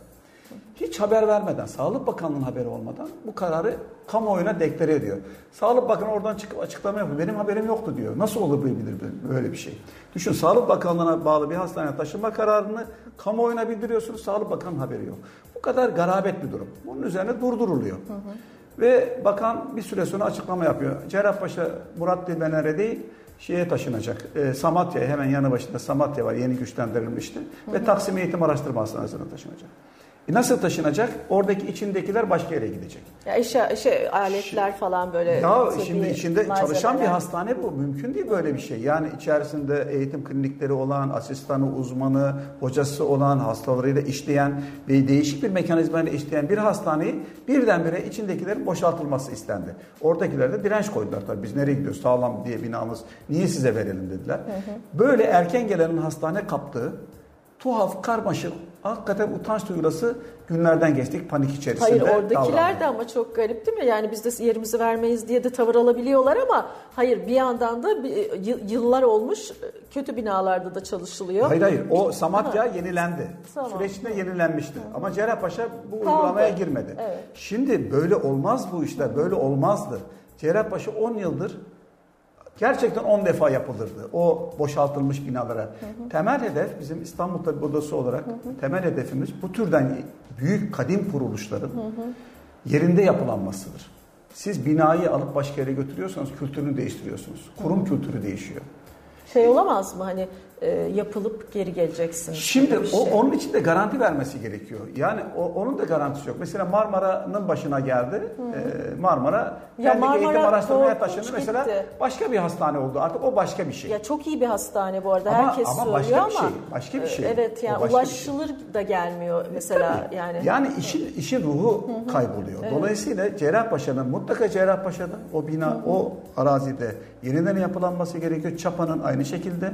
Hiç haber vermeden, Sağlık Bakanlığı'nın haberi olmadan bu kararı kamuoyuna deklare ediyor. Sağlık Bakanı oradan çıkıp açıklama yapıyor. Benim haberim yoktu diyor. Nasıl olabilir böyle bir şey? Düşün Sağlık Bakanlığı'na bağlı bir hastaneye taşınma kararını kamuoyuna bildiriyorsunuz. Sağlık Bakanı'nın haberi yok. Bu kadar garabet bir durum. Bunun üzerine durduruluyor. Hı hı. Ve bakan bir süre sonra açıklama yapıyor. Cerrahpaşa Murat Dilmener'e değil şeye taşınacak. E, Samatya'ya hemen yanı başında Samatya var yeni güçlendirilmişti. Hı hı. Ve Taksim Eğitim Araştırma Hastanesi'ne taşınacak. E nasıl taşınacak? Oradaki içindekiler başka yere gidecek. Ya işe, şey, aletler falan böyle. Ya şimdi içinde çalışan bir hastane bu. Mümkün değil böyle bir şey. Yani içerisinde eğitim klinikleri olan, asistanı, uzmanı, hocası olan, hastalarıyla işleyen ve değişik bir mekanizmayla işleyen bir hastaneyi birdenbire içindekilerin boşaltılması istendi. Oradakiler de direnç koydular tabii. Biz nereye gidiyoruz? Sağlam diye binamız. Niye size verelim dediler. Hı hı. Böyle erken gelenin hastane kaptığı tuhaf, karmaşık hakikaten utanç duyulası günlerden geçtik panik içerisinde. Hayır oradakiler de ama çok garip değil mi? Yani biz de yerimizi vermeyiz diye de tavır alabiliyorlar ama hayır bir yandan da yıllar olmuş kötü binalarda da çalışılıyor. Hayır hayır o Samatya ha. yenilendi. Tamam. Süreçte yenilenmişti. Hı. Ama Cerrahpaşa bu Kaldı. uygulamaya girmedi. Evet. Şimdi böyle olmaz bu işler. Böyle olmazdı. Cerrahpaşa 10 yıldır gerçekten 10 defa yapılırdı o boşaltılmış binalara. Hı hı. Temel hedef bizim İstanbul Tabip Odası olarak hı hı. temel hedefimiz bu türden büyük kadim kuruluşların hı hı. yerinde yapılanmasıdır. Siz binayı alıp başka yere götürüyorsanız kültürünü değiştiriyorsunuz. Kurum hı hı. kültürü değişiyor. Şey olamaz mı hani e, yapılıp geri geleceksin. Şimdi o, şey. onun için de garanti vermesi gerekiyor. Yani o, onun da garantisi yok. Mesela Marmara'nın başına geldi. E, Marmara ya kendi Marmara eğitim araştırmaya taşındı. Mesela gitti. başka bir hastane oldu. Artık o başka bir şey. Ya çok iyi bir hastane bu arada. Ama, Herkes ama başka bir şey. Başka bir şey. Evet yani ulaşılır şey. da gelmiyor mesela Tabii. yani. Yani işin işin ruhu kayboluyor. Evet. Dolayısıyla Cerrahpaşa'nın mutlaka Cerrahpaşa'da o bina o arazide yeniden yapılanması gerekiyor. Çapa'nın aynı şekilde. Hı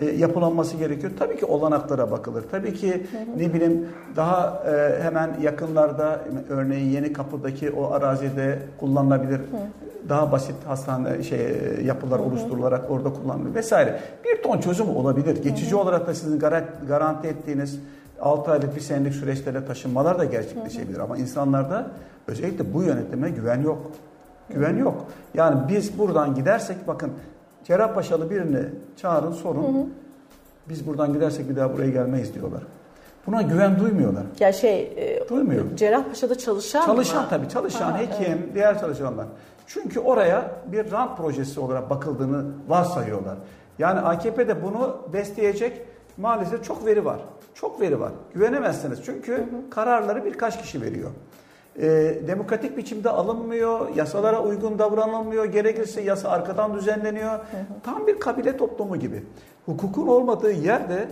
hı. E, yapılanması gerekiyor. Tabii ki olanaklara bakılır. Tabii ki ne bileyim daha e, hemen yakınlarda örneğin Yeni Kapı'daki o arazide kullanılabilir. Daha basit hastane şey yapılar oluşturularak orada kullanılır vesaire. Bir ton çözüm olabilir. Geçici olarak da sizin garanti ettiğiniz 6 aylık bir senelik süreçlere taşınmalar da gerçekleşebilir. Ama insanlarda özellikle bu yönetime güven yok. Güven yok. Yani biz buradan gidersek bakın Cerrahpaşalı birini çağırın sorun. Hı hı. Biz buradan gidersek bir daha buraya gelmeyiz diyorlar. Buna güven duymuyorlar. Ya şey, e, Duymuyor. Cerrahpaşa'da çalışan Çalışan mı? tabii, çalışan, ha, hekim, evet. diğer çalışanlar. Çünkü oraya bir rant projesi olarak bakıldığını varsayıyorlar. Yani AKP de bunu besleyecek maalesef çok veri var. Çok veri var. Güvenemezsiniz. Çünkü hı hı. kararları birkaç kişi veriyor. E, demokratik biçimde alınmıyor, yasalara uygun davranılmıyor, gerekirse yasa arkadan düzenleniyor. Hı hı. Tam bir kabile toplumu gibi hukukun olmadığı yerde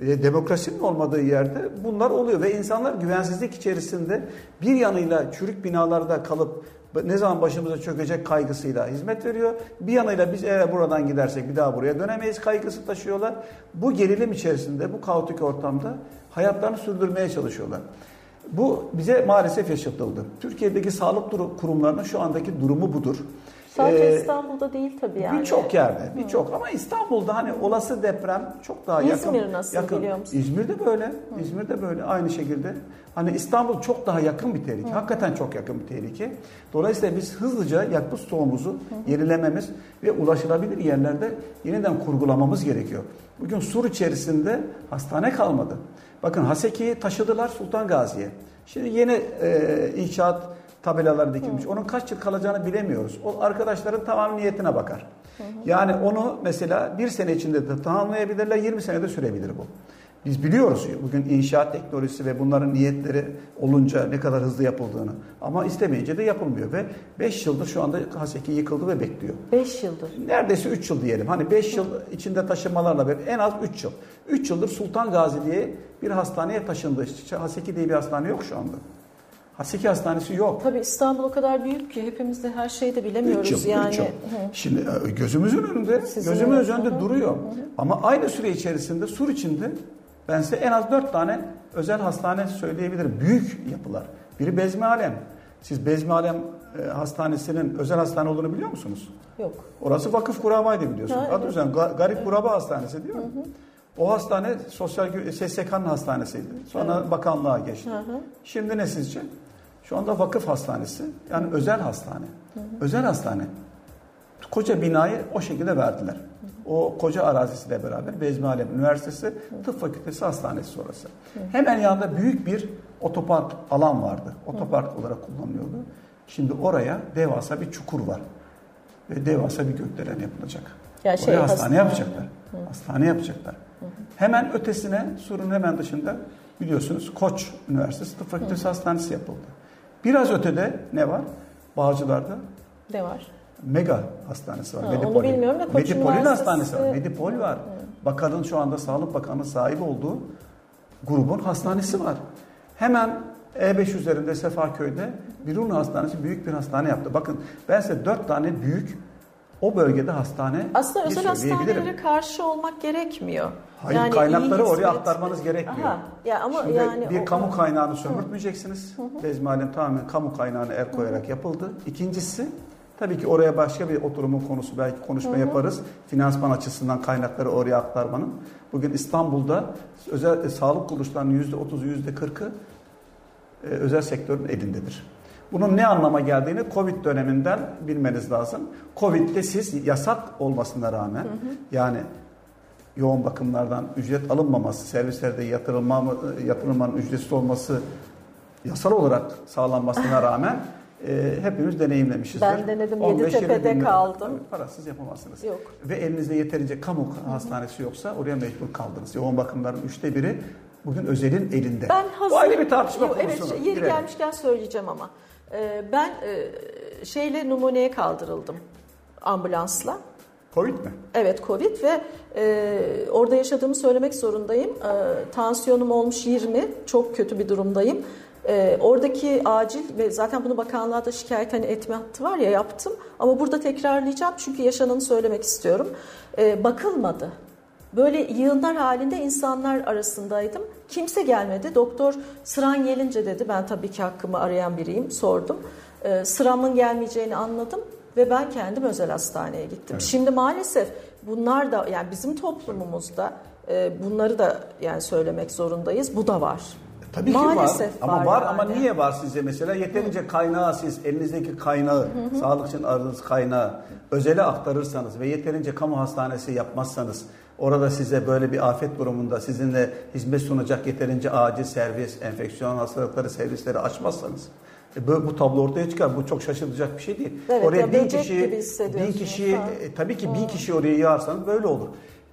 e, demokrasinin olmadığı yerde bunlar oluyor ve insanlar güvensizlik içerisinde bir yanıyla çürük binalarda kalıp ne zaman başımıza çökecek kaygısıyla hizmet veriyor. Bir yanıyla biz eğer buradan gidersek bir daha buraya dönemeyiz kaygısı taşıyorlar. Bu gerilim içerisinde, bu kaotik ortamda hayatlarını sürdürmeye çalışıyorlar. Bu bize maalesef yaşatıldı. Türkiye'deki sağlık kurumlarının şu andaki durumu budur. Sadece ee, İstanbul'da değil tabii yani. Birçok yerde, birçok ama İstanbul'da hani olası deprem çok daha İzmir yakın. İzmir nasıl yakın. biliyor musun? İzmir'de böyle. Hı. İzmir'de böyle aynı şekilde. Hani İstanbul çok daha yakın bir tehlike. Hı. Hakikaten çok yakın bir tehlike. Dolayısıyla biz hızlıca yakıt stoğumuzu Hı. yenilememiz ve ulaşılabilir yerlerde yeniden kurgulamamız gerekiyor. Bugün Sur içerisinde hastane kalmadı. Bakın Haseki'yi taşıdılar Sultan Gazi'ye. Şimdi yeni e, inşaat tabelalar dikilmiş. Hı. Onun kaç yıl kalacağını bilemiyoruz. O arkadaşların tamam niyetine bakar. Hı hı. Yani onu mesela bir sene içinde de tamamlayabilirler, 20 senede sürebilir bu. Biz biliyoruz bugün inşaat teknolojisi ve bunların niyetleri olunca ne kadar hızlı yapıldığını. Ama istemeyince de yapılmıyor ve 5 yıldır şu anda Haseki yıkıldı ve bekliyor. 5 yıldır. Neredeyse 3 yıl diyelim. Hani 5 yıl içinde taşınmalarla beraber en az 3 yıl. 3 yıldır Sultan Gazi diye bir hastaneye taşındı. Haseki diye bir hastane yok şu anda. Haseki Hastanesi yok. Tabii İstanbul o kadar büyük ki hepimiz de her şeyi de bilemiyoruz üç yıl, yani. Üç yıl. Şimdi e, gözümüzün önünde, Sizin gözümüzün önünde duruyor. Hı hı. Ama aynı süre içerisinde Sur içinde ben size en az dört tane özel hastane söyleyebilirim. Büyük yapılar. Biri Bezmi Alem. Siz Bezmi Alem e, Hastanesi'nin özel hastane olduğunu biliyor musunuz? Yok. Orası vakıf kurabaydı biliyorsunuz. Ha, Adı üzerine Garip Kuraba Hastanesi değil mi? Hı hı. O hastane Sosyal SSK'nın hastanesiydi. Sonra evet. bakanlığa geçti. Hı hı. Şimdi ne sizce? Şu anda vakıf hastanesi. Yani hı. özel hastane. Hı hı. Özel hastane. Koca binayı o şekilde verdiler. Hı hı. O koca arazisiyle beraber Bezmi Alem Üniversitesi hı. Tıp Fakültesi Hastanesi orası. Hı. Hemen yanında büyük bir otopark alan vardı. Otopark hı. olarak kullanılıyordu. Şimdi oraya devasa bir çukur var. Ve devasa bir gökdelen yapılacak. Ya şey, Oraya hastane, hastane yapacaklar. Hı. Hastane yapacaklar. Hı hı. Hemen ötesine, Sur'un hemen dışında biliyorsunuz Koç Üniversitesi Tıp Fakültesi hı. Hastanesi yapıldı. Biraz ötede ne var? Bağcılar'da. Ne var? Mega hastanesi var. Ha, Medipol. Onu bilmiyorum da Koç Medipol'ün Üniversitesi... hastanesi var. Medipol var. Hı. Bakanın şu anda Sağlık Bakanı sahibi olduğu grubun hastanesi var. Hemen E5 üzerinde Sefaköy'de Birun Hastanesi büyük bir hastane yaptı. Bakın ben size dört tane büyük o bölgede hastane Aslında özel hastanelere karşı olmak gerekmiyor. Hayır yani kaynakları oraya aktarmanız gerekmiyor. Aha, ya ama Şimdi yani bir o, kamu kaynağını sömürtmeyeceksiniz. Bezmi tamamen kamu kaynağını el koyarak hı. yapıldı. İkincisi tabii ki oraya başka bir oturumun konusu belki konuşma hı hı. yaparız. Finansman açısından kaynakları oraya aktarmanın. Bugün İstanbul'da özel e, sağlık kuruluşlarının %30'u %40'ı e, özel sektörün elindedir. Bunun ne anlama geldiğini Covid döneminden bilmeniz lazım. Covid'de siz yasak olmasına rağmen hı hı. yani yoğun bakımlardan ücret alınmaması, servislerde yatırılma, yatırılmanın ücretsiz olması yasal olarak sağlanmasına rağmen e, hepimiz deneyimlemişizdir. Ben denedim Yeditepe'de kaldım. Tabii, parasız yapamazsınız. Yok. Ve elinizde yeterince kamu hastanesi yoksa oraya mecbur kaldınız. Yoğun bakımların üçte biri bugün özelin elinde. Ben hazır, Bu ayrı bir tartışma yok, konusu. Evet, yeri girelim. gelmişken söyleyeceğim ama. Ee, ben e, şeyle numuneye kaldırıldım ambulansla. Covid mi? Evet Covid ve e, orada yaşadığımı söylemek zorundayım. E, tansiyonum olmuş 20, çok kötü bir durumdayım. E, oradaki acil ve zaten bunu bakanlığa da şikayet hani etme hattı var ya yaptım. Ama burada tekrarlayacağım çünkü yaşananı söylemek istiyorum. E, bakılmadı. Böyle yığınlar halinde insanlar arasındaydım. Kimse gelmedi. Doktor sıran gelince dedi. Ben tabii ki hakkımı arayan biriyim. Sordum. E, sıramın gelmeyeceğini anladım ve ben kendim özel hastaneye gittim. Evet. Şimdi maalesef bunlar da yani bizim toplumumuzda e, bunları da yani söylemek zorundayız. Bu da var. Tabii Maalesef ki var. Ama var yani. ama niye var size mesela? Yeterince kaynağı siz elinizdeki kaynağı, sağlık için aradığınız kaynağı özele aktarırsanız ve yeterince kamu hastanesi yapmazsanız orada size böyle bir afet durumunda sizinle hizmet sunacak yeterince acil servis, enfeksiyon hastalıkları servisleri açmazsanız e, bu, bu tablo ortaya çıkar. Bu çok şaşırtacak bir şey değil. Evet, oraya bin kişi, bin kişi, e, tabii ki bin kişi oraya yağarsanız böyle olur.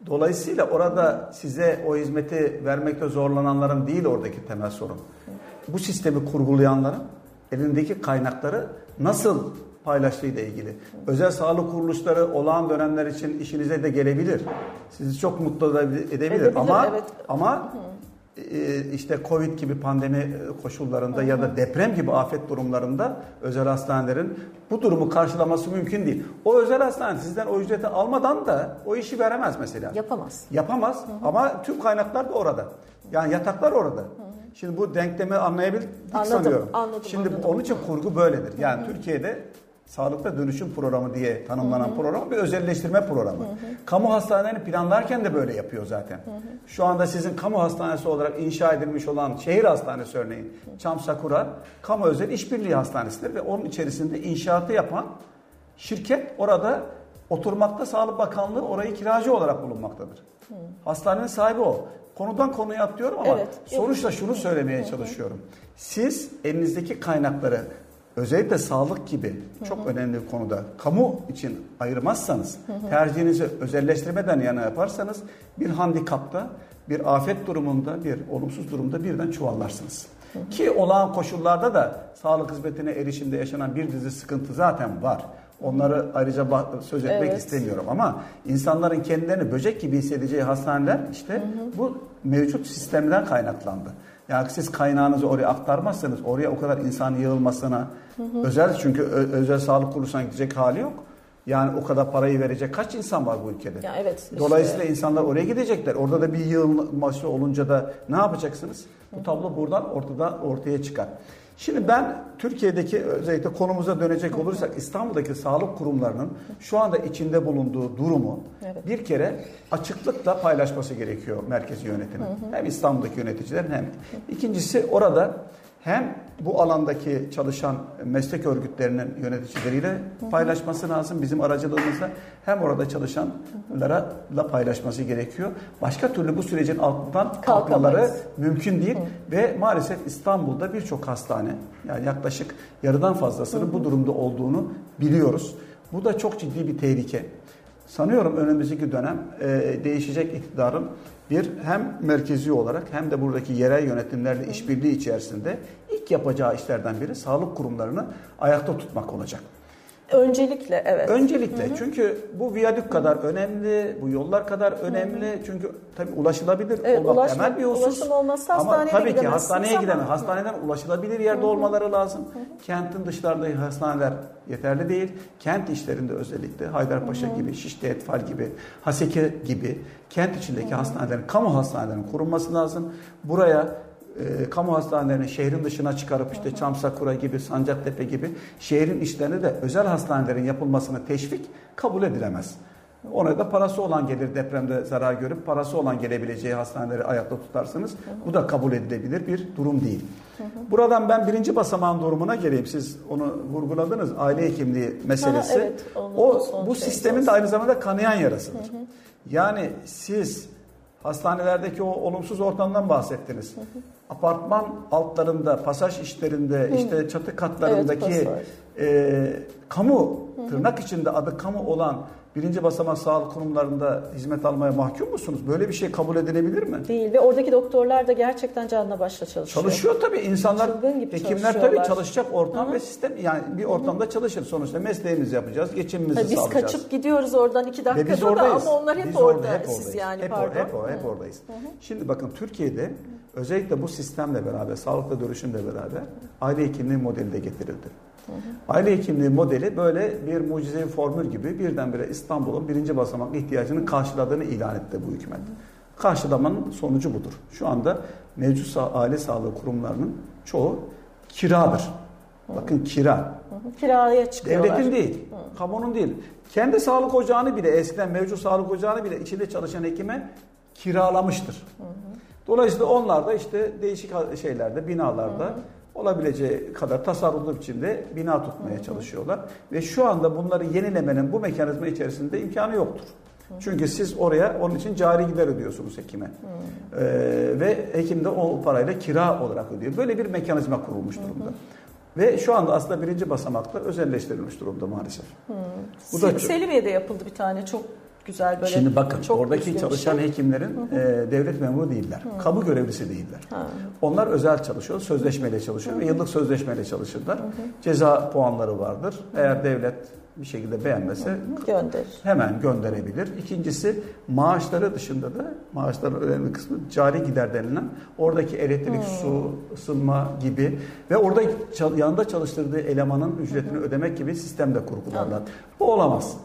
Dolayısıyla orada size o hizmeti vermekte zorlananların değil oradaki temel sorun. Bu sistemi kurgulayanların elindeki kaynakları nasıl paylaştığıyla ilgili. Özel sağlık kuruluşları olağan dönemler için işinize de gelebilir. Sizi çok mutlu edebilir, edebilir. ama evet. ama Hı e, işte Covid gibi pandemi e, koşullarında hı hı. ya da deprem gibi afet durumlarında özel hastanelerin bu durumu karşılaması mümkün değil. O özel hastane sizden o ücreti almadan da o işi veremez mesela. Yapamaz. Yapamaz hı hı. ama tüm kaynaklar da orada. Yani yataklar orada. Hı hı. Şimdi bu denklemi anlayabildik anladım, sanıyorum. Anladım, Şimdi anladım. onun için kurgu böyledir. Yani hı hı. Türkiye'de Sağlıkta Dönüşüm Programı diye tanımlanan hı hı. program bir özelleştirme programı. Hı hı. Kamu hastanelerini planlarken de böyle yapıyor zaten. Hı hı. Şu anda sizin kamu hastanesi olarak inşa edilmiş olan şehir hastanesi örneğin Çam Sakura kamu özel işbirliği hastanesidir ve onun içerisinde inşaatı yapan şirket orada oturmakta Sağlık Bakanlığı orayı kiracı olarak bulunmaktadır. Hı. Hastanenin sahibi o. Konudan konuya atlıyorum ama evet. sonuçta şunu söylemeye çalışıyorum. Siz elinizdeki kaynakları özellikle sağlık gibi çok hı hı. önemli bir konuda kamu için ayırmazsanız, hı hı. tercihinizi özelleştirmeden yana yaparsanız bir handikapta, bir afet durumunda, bir olumsuz durumda birden çuvallarsınız. Hı hı. Ki olağan koşullarda da sağlık hizmetine erişimde yaşanan bir dizi sıkıntı zaten var. Onları ayrıca söz etmek evet. istemiyorum ama insanların kendilerini böcek gibi hissedeceği hastaneler işte hı hı. bu mevcut sistemden kaynaklandı. Yani siz kaynağınızı oraya aktarmazsanız oraya o kadar insan yığılmasına hı hı. özel çünkü özel sağlık kuruluşuna gidecek hali yok. Yani o kadar parayı verecek kaç insan var bu ülkede? Ya evet. Işte. Dolayısıyla insanlar oraya gidecekler. Orada da bir yığılması olunca da ne yapacaksınız? Bu tablo buradan ortada ortaya çıkar. Şimdi ben Türkiye'deki özellikle konumuza dönecek olursak İstanbul'daki sağlık kurumlarının şu anda içinde bulunduğu durumu evet. bir kere açıklıkla paylaşması gerekiyor merkezi yönetimin. Hem İstanbul'daki yöneticilerin hem. İkincisi orada hem bu alandaki çalışan meslek örgütlerinin yöneticileriyle paylaşması lazım bizim aracılığımızla hem orada çalışanlara da paylaşması gerekiyor. Başka türlü bu sürecin altından kalkmaları mümkün değil Hı. ve maalesef İstanbul'da birçok hastane yani yaklaşık yarıdan fazlasının bu durumda olduğunu biliyoruz. Bu da çok ciddi bir tehlike. Sanıyorum önümüzdeki dönem e, değişecek iktidarın bir hem merkezi olarak hem de buradaki yerel yönetimlerle işbirliği içerisinde ilk yapacağı işlerden biri sağlık kurumlarını ayakta tutmak olacak. Öncelikle evet. Öncelikle Hı-hı. çünkü bu viyadük kadar Hı-hı. önemli, bu yollar kadar önemli. Hı-hı. Çünkü tabii ulaşılabilir evet, olmak ulaşma, temel bir husus. Ulaşım olmazsa hastaneye Ama tabii ki hastaneye gidemez. Hastaneden ulaşılabilir yerde Hı-hı. olmaları lazım. Hı-hı. Kentin dışlarında hastaneler yeterli değil. Kent işlerinde özellikle Haydarpaşa Hı-hı. gibi, Şişli Etfal gibi, Haseke gibi kent içindeki Hı-hı. hastanelerin, kamu hastanelerinin kurulması lazım. Buraya e, kamu hastanelerini şehrin dışına çıkarıp işte Çamsakura gibi, Sancaktepe gibi şehrin içlerinde de özel hastanelerin yapılmasını teşvik kabul edilemez. Ona da parası olan gelir depremde zarar görüp parası olan gelebileceği hastaneleri ayakta tutarsınız. Bu da kabul edilebilir bir durum değil. Buradan ben birinci basamağın durumuna geleyim. Siz onu vurguladınız. Aile hekimliği meselesi. Ha, evet, o bu şey sistemin de aynı zamanda kanayan yarasıdır. Yani siz hastanelerdeki o olumsuz ortamdan bahsettiniz. Hı hı. Apartman altlarında, pasaj işlerinde, hı. işte çatı katlarındaki evet, e, kamu, tırnak içinde adı kamu olan birinci basamak sağlık kurumlarında hizmet almaya mahkum musunuz? Böyle bir şey kabul edilebilir mi? Değil ve oradaki doktorlar da gerçekten canla başla çalışıyor. Çalışıyor tabii insanlar, hekimler tabii çalışacak ortam Hı-hı. ve sistem yani bir ortamda Hı-hı. çalışır. Sonuçta mesleğimizi yapacağız, geçimimizi ha, biz sağlayacağız. Biz kaçıp gidiyoruz oradan iki dakikada biz oradayız. da ama onlar hep biz orada. Hep oradayız. Siz yani hep, pardon. Hep, hep, hep oradayız. Hı-hı. Şimdi bakın Türkiye'de özellikle bu sistemle beraber, sağlıkla dönüşümle beraber aile hekimliği modeli de getirildi. Aile hekimliği modeli böyle bir mucizevi formül gibi birdenbire İstanbul'un birinci basamak ihtiyacını karşıladığını ilan etti bu hükümet. Karşılamanın sonucu budur. Şu anda mevcut aile sağlığı kurumlarının çoğu kiradır. Bakın kira. Kiraya çıkıyorlar. Devletin değil, kamunun değil. Kendi sağlık ocağını bile eskiden mevcut sağlık ocağını bile içinde çalışan hekime kiralamıştır. Dolayısıyla onlar da işte değişik şeylerde, binalarda olabileceği kadar tasarruflu biçimde bina tutmaya çalışıyorlar. Ve şu anda bunları yenilemenin bu mekanizma içerisinde imkanı yoktur. Çünkü siz oraya onun için cari gider ödüyorsunuz hekime. Ee, ve hekim de o parayla kira olarak ödüyor. Böyle bir mekanizma kurulmuş durumda. Ve şu anda aslında birinci basamakta özelleştirilmiş durumda maalesef. Bu da Selimiye'de yapıldı bir tane çok güzel böyle. Şimdi bakın çok oradaki çalışan şey. hekimlerin hı hı. E, devlet memuru değiller. Hı. Kamu görevlisi değiller. Ha. Onlar özel çalışıyor, sözleşmeyle çalışıyor hı hı. ve yıllık sözleşmeyle çalışırlar. Hı hı. Ceza puanları vardır. Hı. Eğer devlet bir şekilde beğenmese Gönder. hemen gönderebilir. İkincisi maaşları dışında da maaşların önemli kısmı cari gider denilen oradaki elektrik, hmm. su, ısınma gibi ve orada yanında çalıştırdığı elemanın ücretini hmm. ödemek gibi sistemde kurgularlar. Bu olamaz.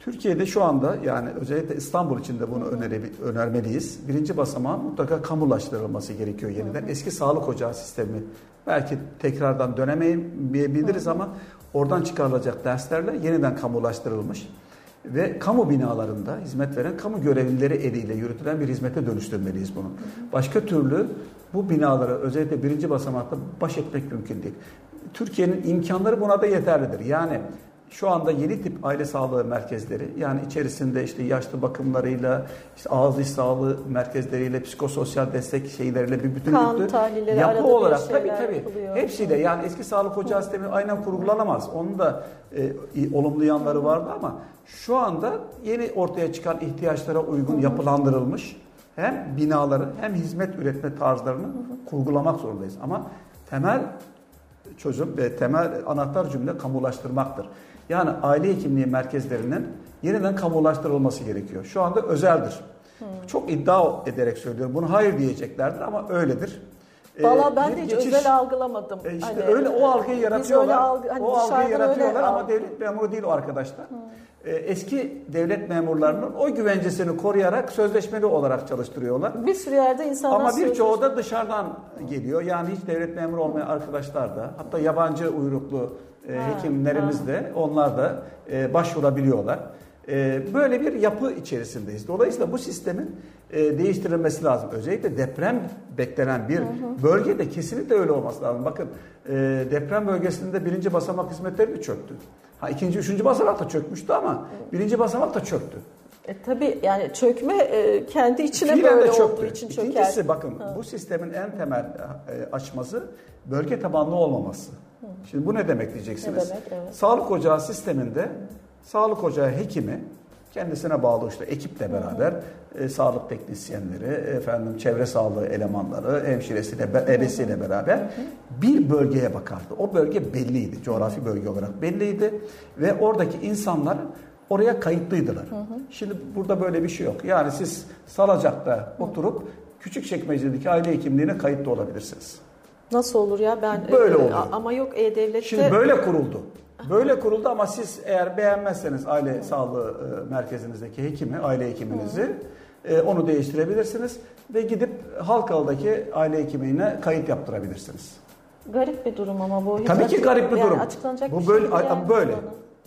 Türkiye'de şu anda yani özellikle İstanbul için de bunu öneri, önermeliyiz. Birinci basamağı mutlaka kamulaştırılması gerekiyor yeniden. Eski sağlık ocağı sistemi belki tekrardan dönemeyebiliriz ama oradan çıkarılacak derslerle yeniden kamulaştırılmış ve kamu binalarında hizmet veren kamu görevlileri eliyle yürütülen bir hizmete dönüştürmeliyiz bunu. Başka türlü bu binalara özellikle birinci basamakta baş etmek mümkün değil. Türkiye'nin imkanları buna da yeterlidir. Yani şu anda yeni tip aile sağlığı merkezleri yani içerisinde işte yaşlı bakımlarıyla, işte ağız diş sağlığı merkezleriyle, psikososyal destek şeyleriyle bir bütünlüklü yapı olarak tabii tabii yapılıyor. hepsiyle yani eski sağlık ocağı sistemi aynen kurgulanamaz. Onun da e, olumlu yanları vardı ama şu anda yeni ortaya çıkan ihtiyaçlara uygun yapılandırılmış hem binaları hem hizmet üretme tarzlarını kurgulamak zorundayız. Ama temel çözüm ve temel anahtar cümle kamulaştırmaktır. Yani aile hekimliği merkezlerinin yeniden kamulaştırılması gerekiyor. Şu anda özeldir. Hmm. Çok iddia ederek söylüyorum. Bunu hayır diyeceklerdir ama öyledir. Ee, Valla ben de hiç geçiş, özel algılamadım. E işte hani, öyle o algıyı yaratıyorlar. Algı, hani o algıyı yaratıyorlar ama devlet memuru değil o arkadaşlar. Hmm. eski devlet memurlarının o güvencesini koruyarak sözleşmeli olarak çalıştırıyorlar. Bir sürü yerde insanlar Ama birçoğu da dışarıdan geliyor. Yani hiç devlet memuru olmayan arkadaşlar da hatta yabancı uyruklu e, hekimlerimiz de onlar da e, başvurabiliyorlar. E, böyle bir yapı içerisindeyiz. Dolayısıyla bu sistemin e, değiştirilmesi lazım. Özellikle deprem beklenen bir bölgede kesinlikle öyle olması lazım. Bakın e, deprem bölgesinde birinci basamak hizmetleri mi çöktü? Ha ikinci, üçüncü basamak da çökmüştü ama birinci basamak da çöktü. E, tabii yani çökme e, kendi içine Fiilen böyle olduğu için çöker. İkincisi bakın ha. bu sistemin en temel e, açması bölge tabanlı olmaması. Şimdi bu ne demek diyeceksiniz? Ne demek, evet. Sağlık ocağı sisteminde sağlık ocağı hekimi kendisine bağlı işte ekiple beraber e, sağlık teknisyenleri, efendim çevre sağlığı elemanları, hemşiresiyle, ebesiyle beraber bir bölgeye bakardı. O bölge belliydi, coğrafi bölge olarak belliydi ve oradaki insanlar oraya kayıtlıydılar. Şimdi burada böyle bir şey yok. Yani siz Salacak'ta oturup küçük çekmecedeki aile hekimliğine kayıtlı olabilirsiniz. Nasıl olur ya ben böyle e, oluyor. ama yok e-devlette Şimdi böyle kuruldu. Böyle kuruldu ama siz eğer beğenmezseniz aile sağlığı e, merkezinizdeki hekimi, aile hekiminizi e, onu değiştirebilirsiniz ve gidip Halkalı'daki aile hekimliğine kayıt yaptırabilirsiniz. Garip bir durum ama bu. Tabii ki garip bir yani durum. Açıklanacak bu bir böyle şey yani böyle.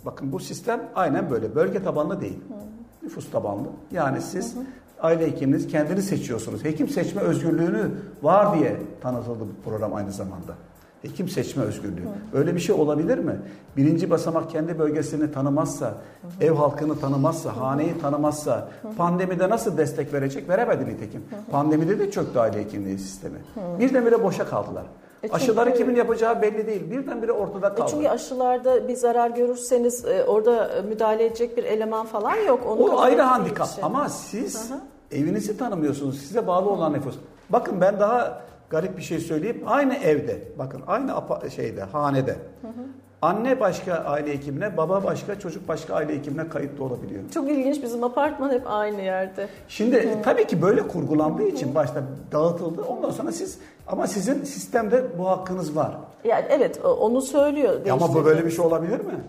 Bakın bu sistem aynen böyle. Bölge tabanlı değil. Hı. Nüfus tabanlı. Yani siz hı hı. Aile hekiminiz kendini seçiyorsunuz. Hekim seçme özgürlüğünü var diye tanıtıldı bu program aynı zamanda. Hekim seçme özgürlüğü. Hı. Öyle bir şey olabilir mi? Birinci basamak kendi bölgesini tanımazsa, hı. ev halkını tanımazsa, hı. haneyi tanımazsa, hı. pandemide nasıl destek verecek? Veremedi nitekim. Hı. Pandemide de çöktü aile hekimliği sistemi. Hı. Birdenbire boşa kaldılar. E çünkü, Aşıları kimin yapacağı belli değil. Birdenbire ortada kaldı. E çünkü aşılarda bir zarar görürseniz e, orada müdahale edecek bir eleman falan yok. Onu o ayrı handikap. Şey. Ama siz Aha. Evinizi tanımıyorsunuz. Size bağlı olan nüfus. Bakın ben daha garip bir şey söyleyeyim. Aynı evde, bakın aynı şeyde, hanede. Hı hı. Anne başka aile hekimine, baba başka, çocuk başka aile hekimine kayıtlı olabiliyor. Çok ilginç bizim apartman hep aynı yerde. Şimdi Hı. tabii ki böyle kurgulandığı için başta dağıtıldı. Ondan sonra siz ama sizin sistemde bu hakkınız var. Yani evet onu söylüyor. Ama bu böyle bir şey olabilir mi?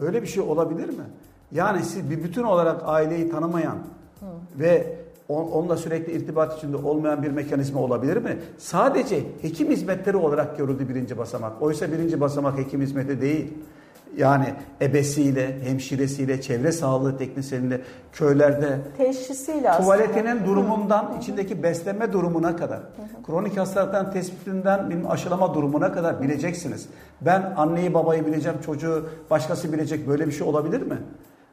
Öyle bir şey olabilir mi? Yani siz bir bütün olarak aileyi tanımayan ve onunla sürekli irtibat içinde olmayan bir mekanizma olabilir mi? Sadece hekim hizmetleri olarak görüldü birinci basamak. Oysa birinci basamak hekim hizmeti değil. Yani ebesiyle, hemşiresiyle, çevre sağlığı teknisyeniyle, köylerde teşhisiyle tuvaletinin aslında. durumundan, içindeki beslenme durumuna kadar, hı hı. kronik hastalıktan tespitinden benim aşılama durumuna kadar bileceksiniz. Ben anneyi babayı bileceğim, çocuğu başkası bilecek böyle bir şey olabilir mi?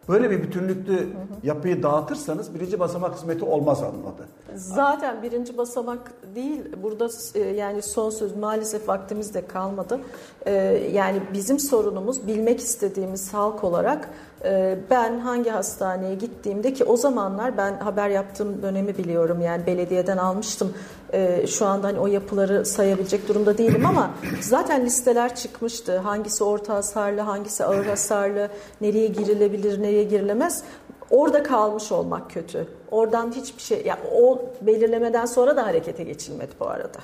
Böyle bir bütünlüklü yapıyı dağıtırsanız birinci basamak hizmeti olmaz anladı. Zaten birinci basamak değil. Burada e, yani son söz maalesef vaktimiz de kalmadı. E, yani bizim sorunumuz bilmek istediğimiz halk olarak ben hangi hastaneye gittiğimde ki o zamanlar ben haber yaptığım dönemi biliyorum yani belediyeden almıştım e, şu anda hani o yapıları sayabilecek durumda değilim ama zaten listeler çıkmıştı. Hangisi orta hasarlı, hangisi ağır hasarlı, nereye girilebilir, nereye girilemez. Orada kalmış olmak kötü. Oradan hiçbir şey, ya o belirlemeden sonra da harekete geçilmedi bu arada.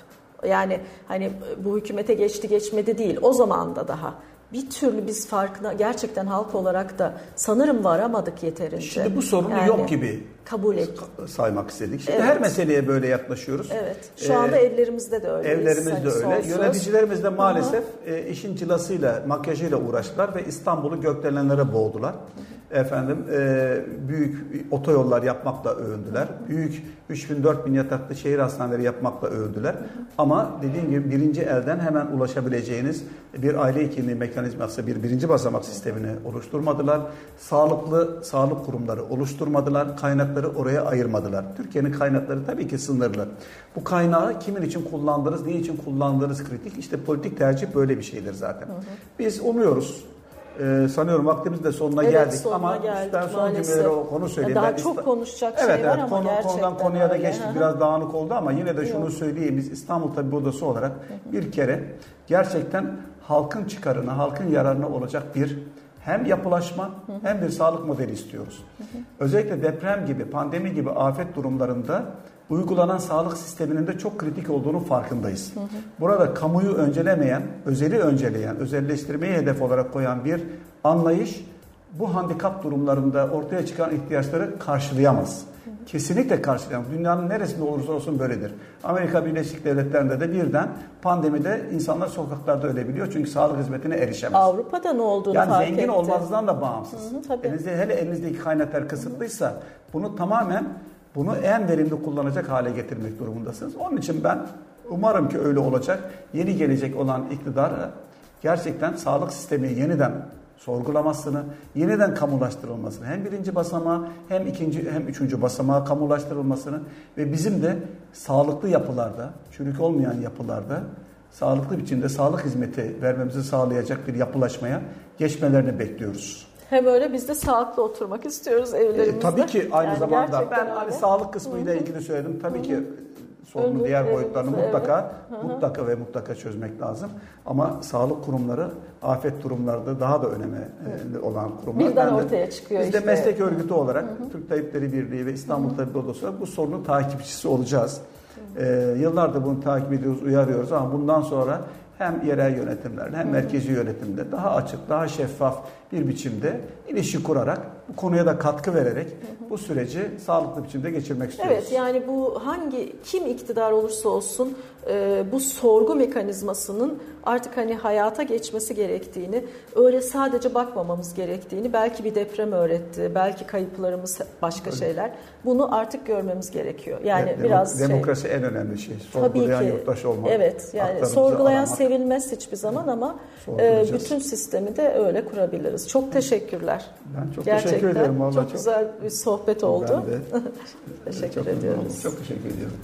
Yani hani bu hükümete geçti geçmedi değil. O zaman da daha bir türlü biz farkına gerçekten halk olarak da sanırım varamadık yeterince. Şimdi bu sorunu yani, yok gibi kabul et. saymak istedik. Şimdi evet. her meseleye böyle yaklaşıyoruz. Evet. Şu anda ee, evlerimizde de öyle. Evlerimizde hani öyle. Yöneticilerimiz de maalesef e, işin cilasıyla, makyajıyla uğraştılar ve İstanbul'u gökdelenlere boğdular. Hı hı efendim e, büyük otoyollar yapmakla övündüler. Büyük 3000-4000 yataklı şehir hastaneleri yapmakla övündüler. Ama dediğim gibi birinci elden hemen ulaşabileceğiniz bir aile hekimliği mekanizması, bir birinci basamak sistemini oluşturmadılar. Sağlıklı sağlık kurumları oluşturmadılar. Kaynakları oraya ayırmadılar. Türkiye'nin kaynakları tabii ki sınırlı. Bu kaynağı kimin için kullandınız, ne için kullandığınız kritik. İşte politik tercih böyle bir şeydir zaten. Biz umuyoruz ee, sanıyorum vaktimiz de sonuna evet, geldik sonuna ama geldik, ben son cümleleri o konu söyleyeyim. Daha ben çok konuşacak evet, şey var evet, ama konu, gerçekten konudan konuya da geçtik. Biraz dağınık oldu ama yine de şunu söyleyeyim. Biz İstanbul Tabip Odası olarak bir kere gerçekten halkın çıkarına, halkın yararına olacak bir hem yapılaşma hem bir sağlık modeli istiyoruz. Özellikle deprem gibi, pandemi gibi afet durumlarında uygulanan sağlık sisteminin de çok kritik olduğunu farkındayız. Hı hı. Burada kamuyu öncelemeyen, özeli önceleyen, özelleştirmeyi hedef olarak koyan bir anlayış bu handikap durumlarında ortaya çıkan ihtiyaçları karşılayamaz. Hı hı. Kesinlikle karşılayamaz. Dünyanın neresinde olursa olsun böyledir. Amerika Birleşik Devletleri'nde de birden pandemide insanlar sokaklarda ölebiliyor çünkü sağlık hizmetine erişemez. Avrupa'da ne olduğunu yani fark zengin etti. olmanızdan da bağımsız. Hı hı, tabii. Elinizde, hele elinizdeki kaynaklar kısıtlıysa bunu tamamen bunu en verimli kullanacak hale getirmek durumundasınız. Onun için ben umarım ki öyle olacak. Yeni gelecek olan iktidar gerçekten sağlık sistemi yeniden sorgulamasını, yeniden kamulaştırılmasını, hem birinci basamağı hem ikinci hem üçüncü basamağı kamulaştırılmasını ve bizim de sağlıklı yapılarda, çürük olmayan yapılarda sağlıklı biçimde sağlık hizmeti vermemizi sağlayacak bir yapılaşmaya geçmelerini bekliyoruz. Hem öyle biz de sağlıklı oturmak istiyoruz evlerimizde. E, tabii ki aynı Yani zamanda ben gerçekten hani sağlık kısmıyla ilgili söyledim. Tabii ki sorunun Önlük diğer boyutlarını mutlaka mutlaka ve mutlaka çözmek lazım. Ama sağlık kurumları afet durumlarda daha da öneme e, olan kurumlar. Birden Ben de- ortaya çıkıyor Biz de işte. meslek örgütü olarak Türk Tabipleri Birliği ve İstanbul Tabip Odası olarak bu sorunun takipçisi olacağız. Ee, yıllardır bunu takip ediyoruz, uyarıyoruz ama bundan sonra hem yerel yönetimlerde hem merkezi yönetimde daha açık, daha şeffaf bir biçimde ilişki kurarak bu konuya da katkı vererek bu süreci sağlıklı biçimde geçirmek istiyoruz. Evet yani bu hangi kim iktidar olursa olsun e, bu sorgu mekanizmasının artık hani hayata geçmesi gerektiğini, öyle sadece bakmamamız gerektiğini belki bir deprem öğretti, belki kayıplarımız başka şeyler. Bunu artık görmemiz gerekiyor. Yani Demo- biraz şey, demokrasi en önemli şey. Tabii Sorgulayan ki. yurttaş olmak. Evet yani sorgulayan aramak. Sevilmez hiçbir zaman ama e, bütün sistemi de öyle kurabiliriz. Çok teşekkürler. Ben çok Gerçekten teşekkür ederim. Vallahi çok, güzel bir sohbet oldu. Ben de Teşekkür çok ediyoruz. Çok teşekkür ediyorum.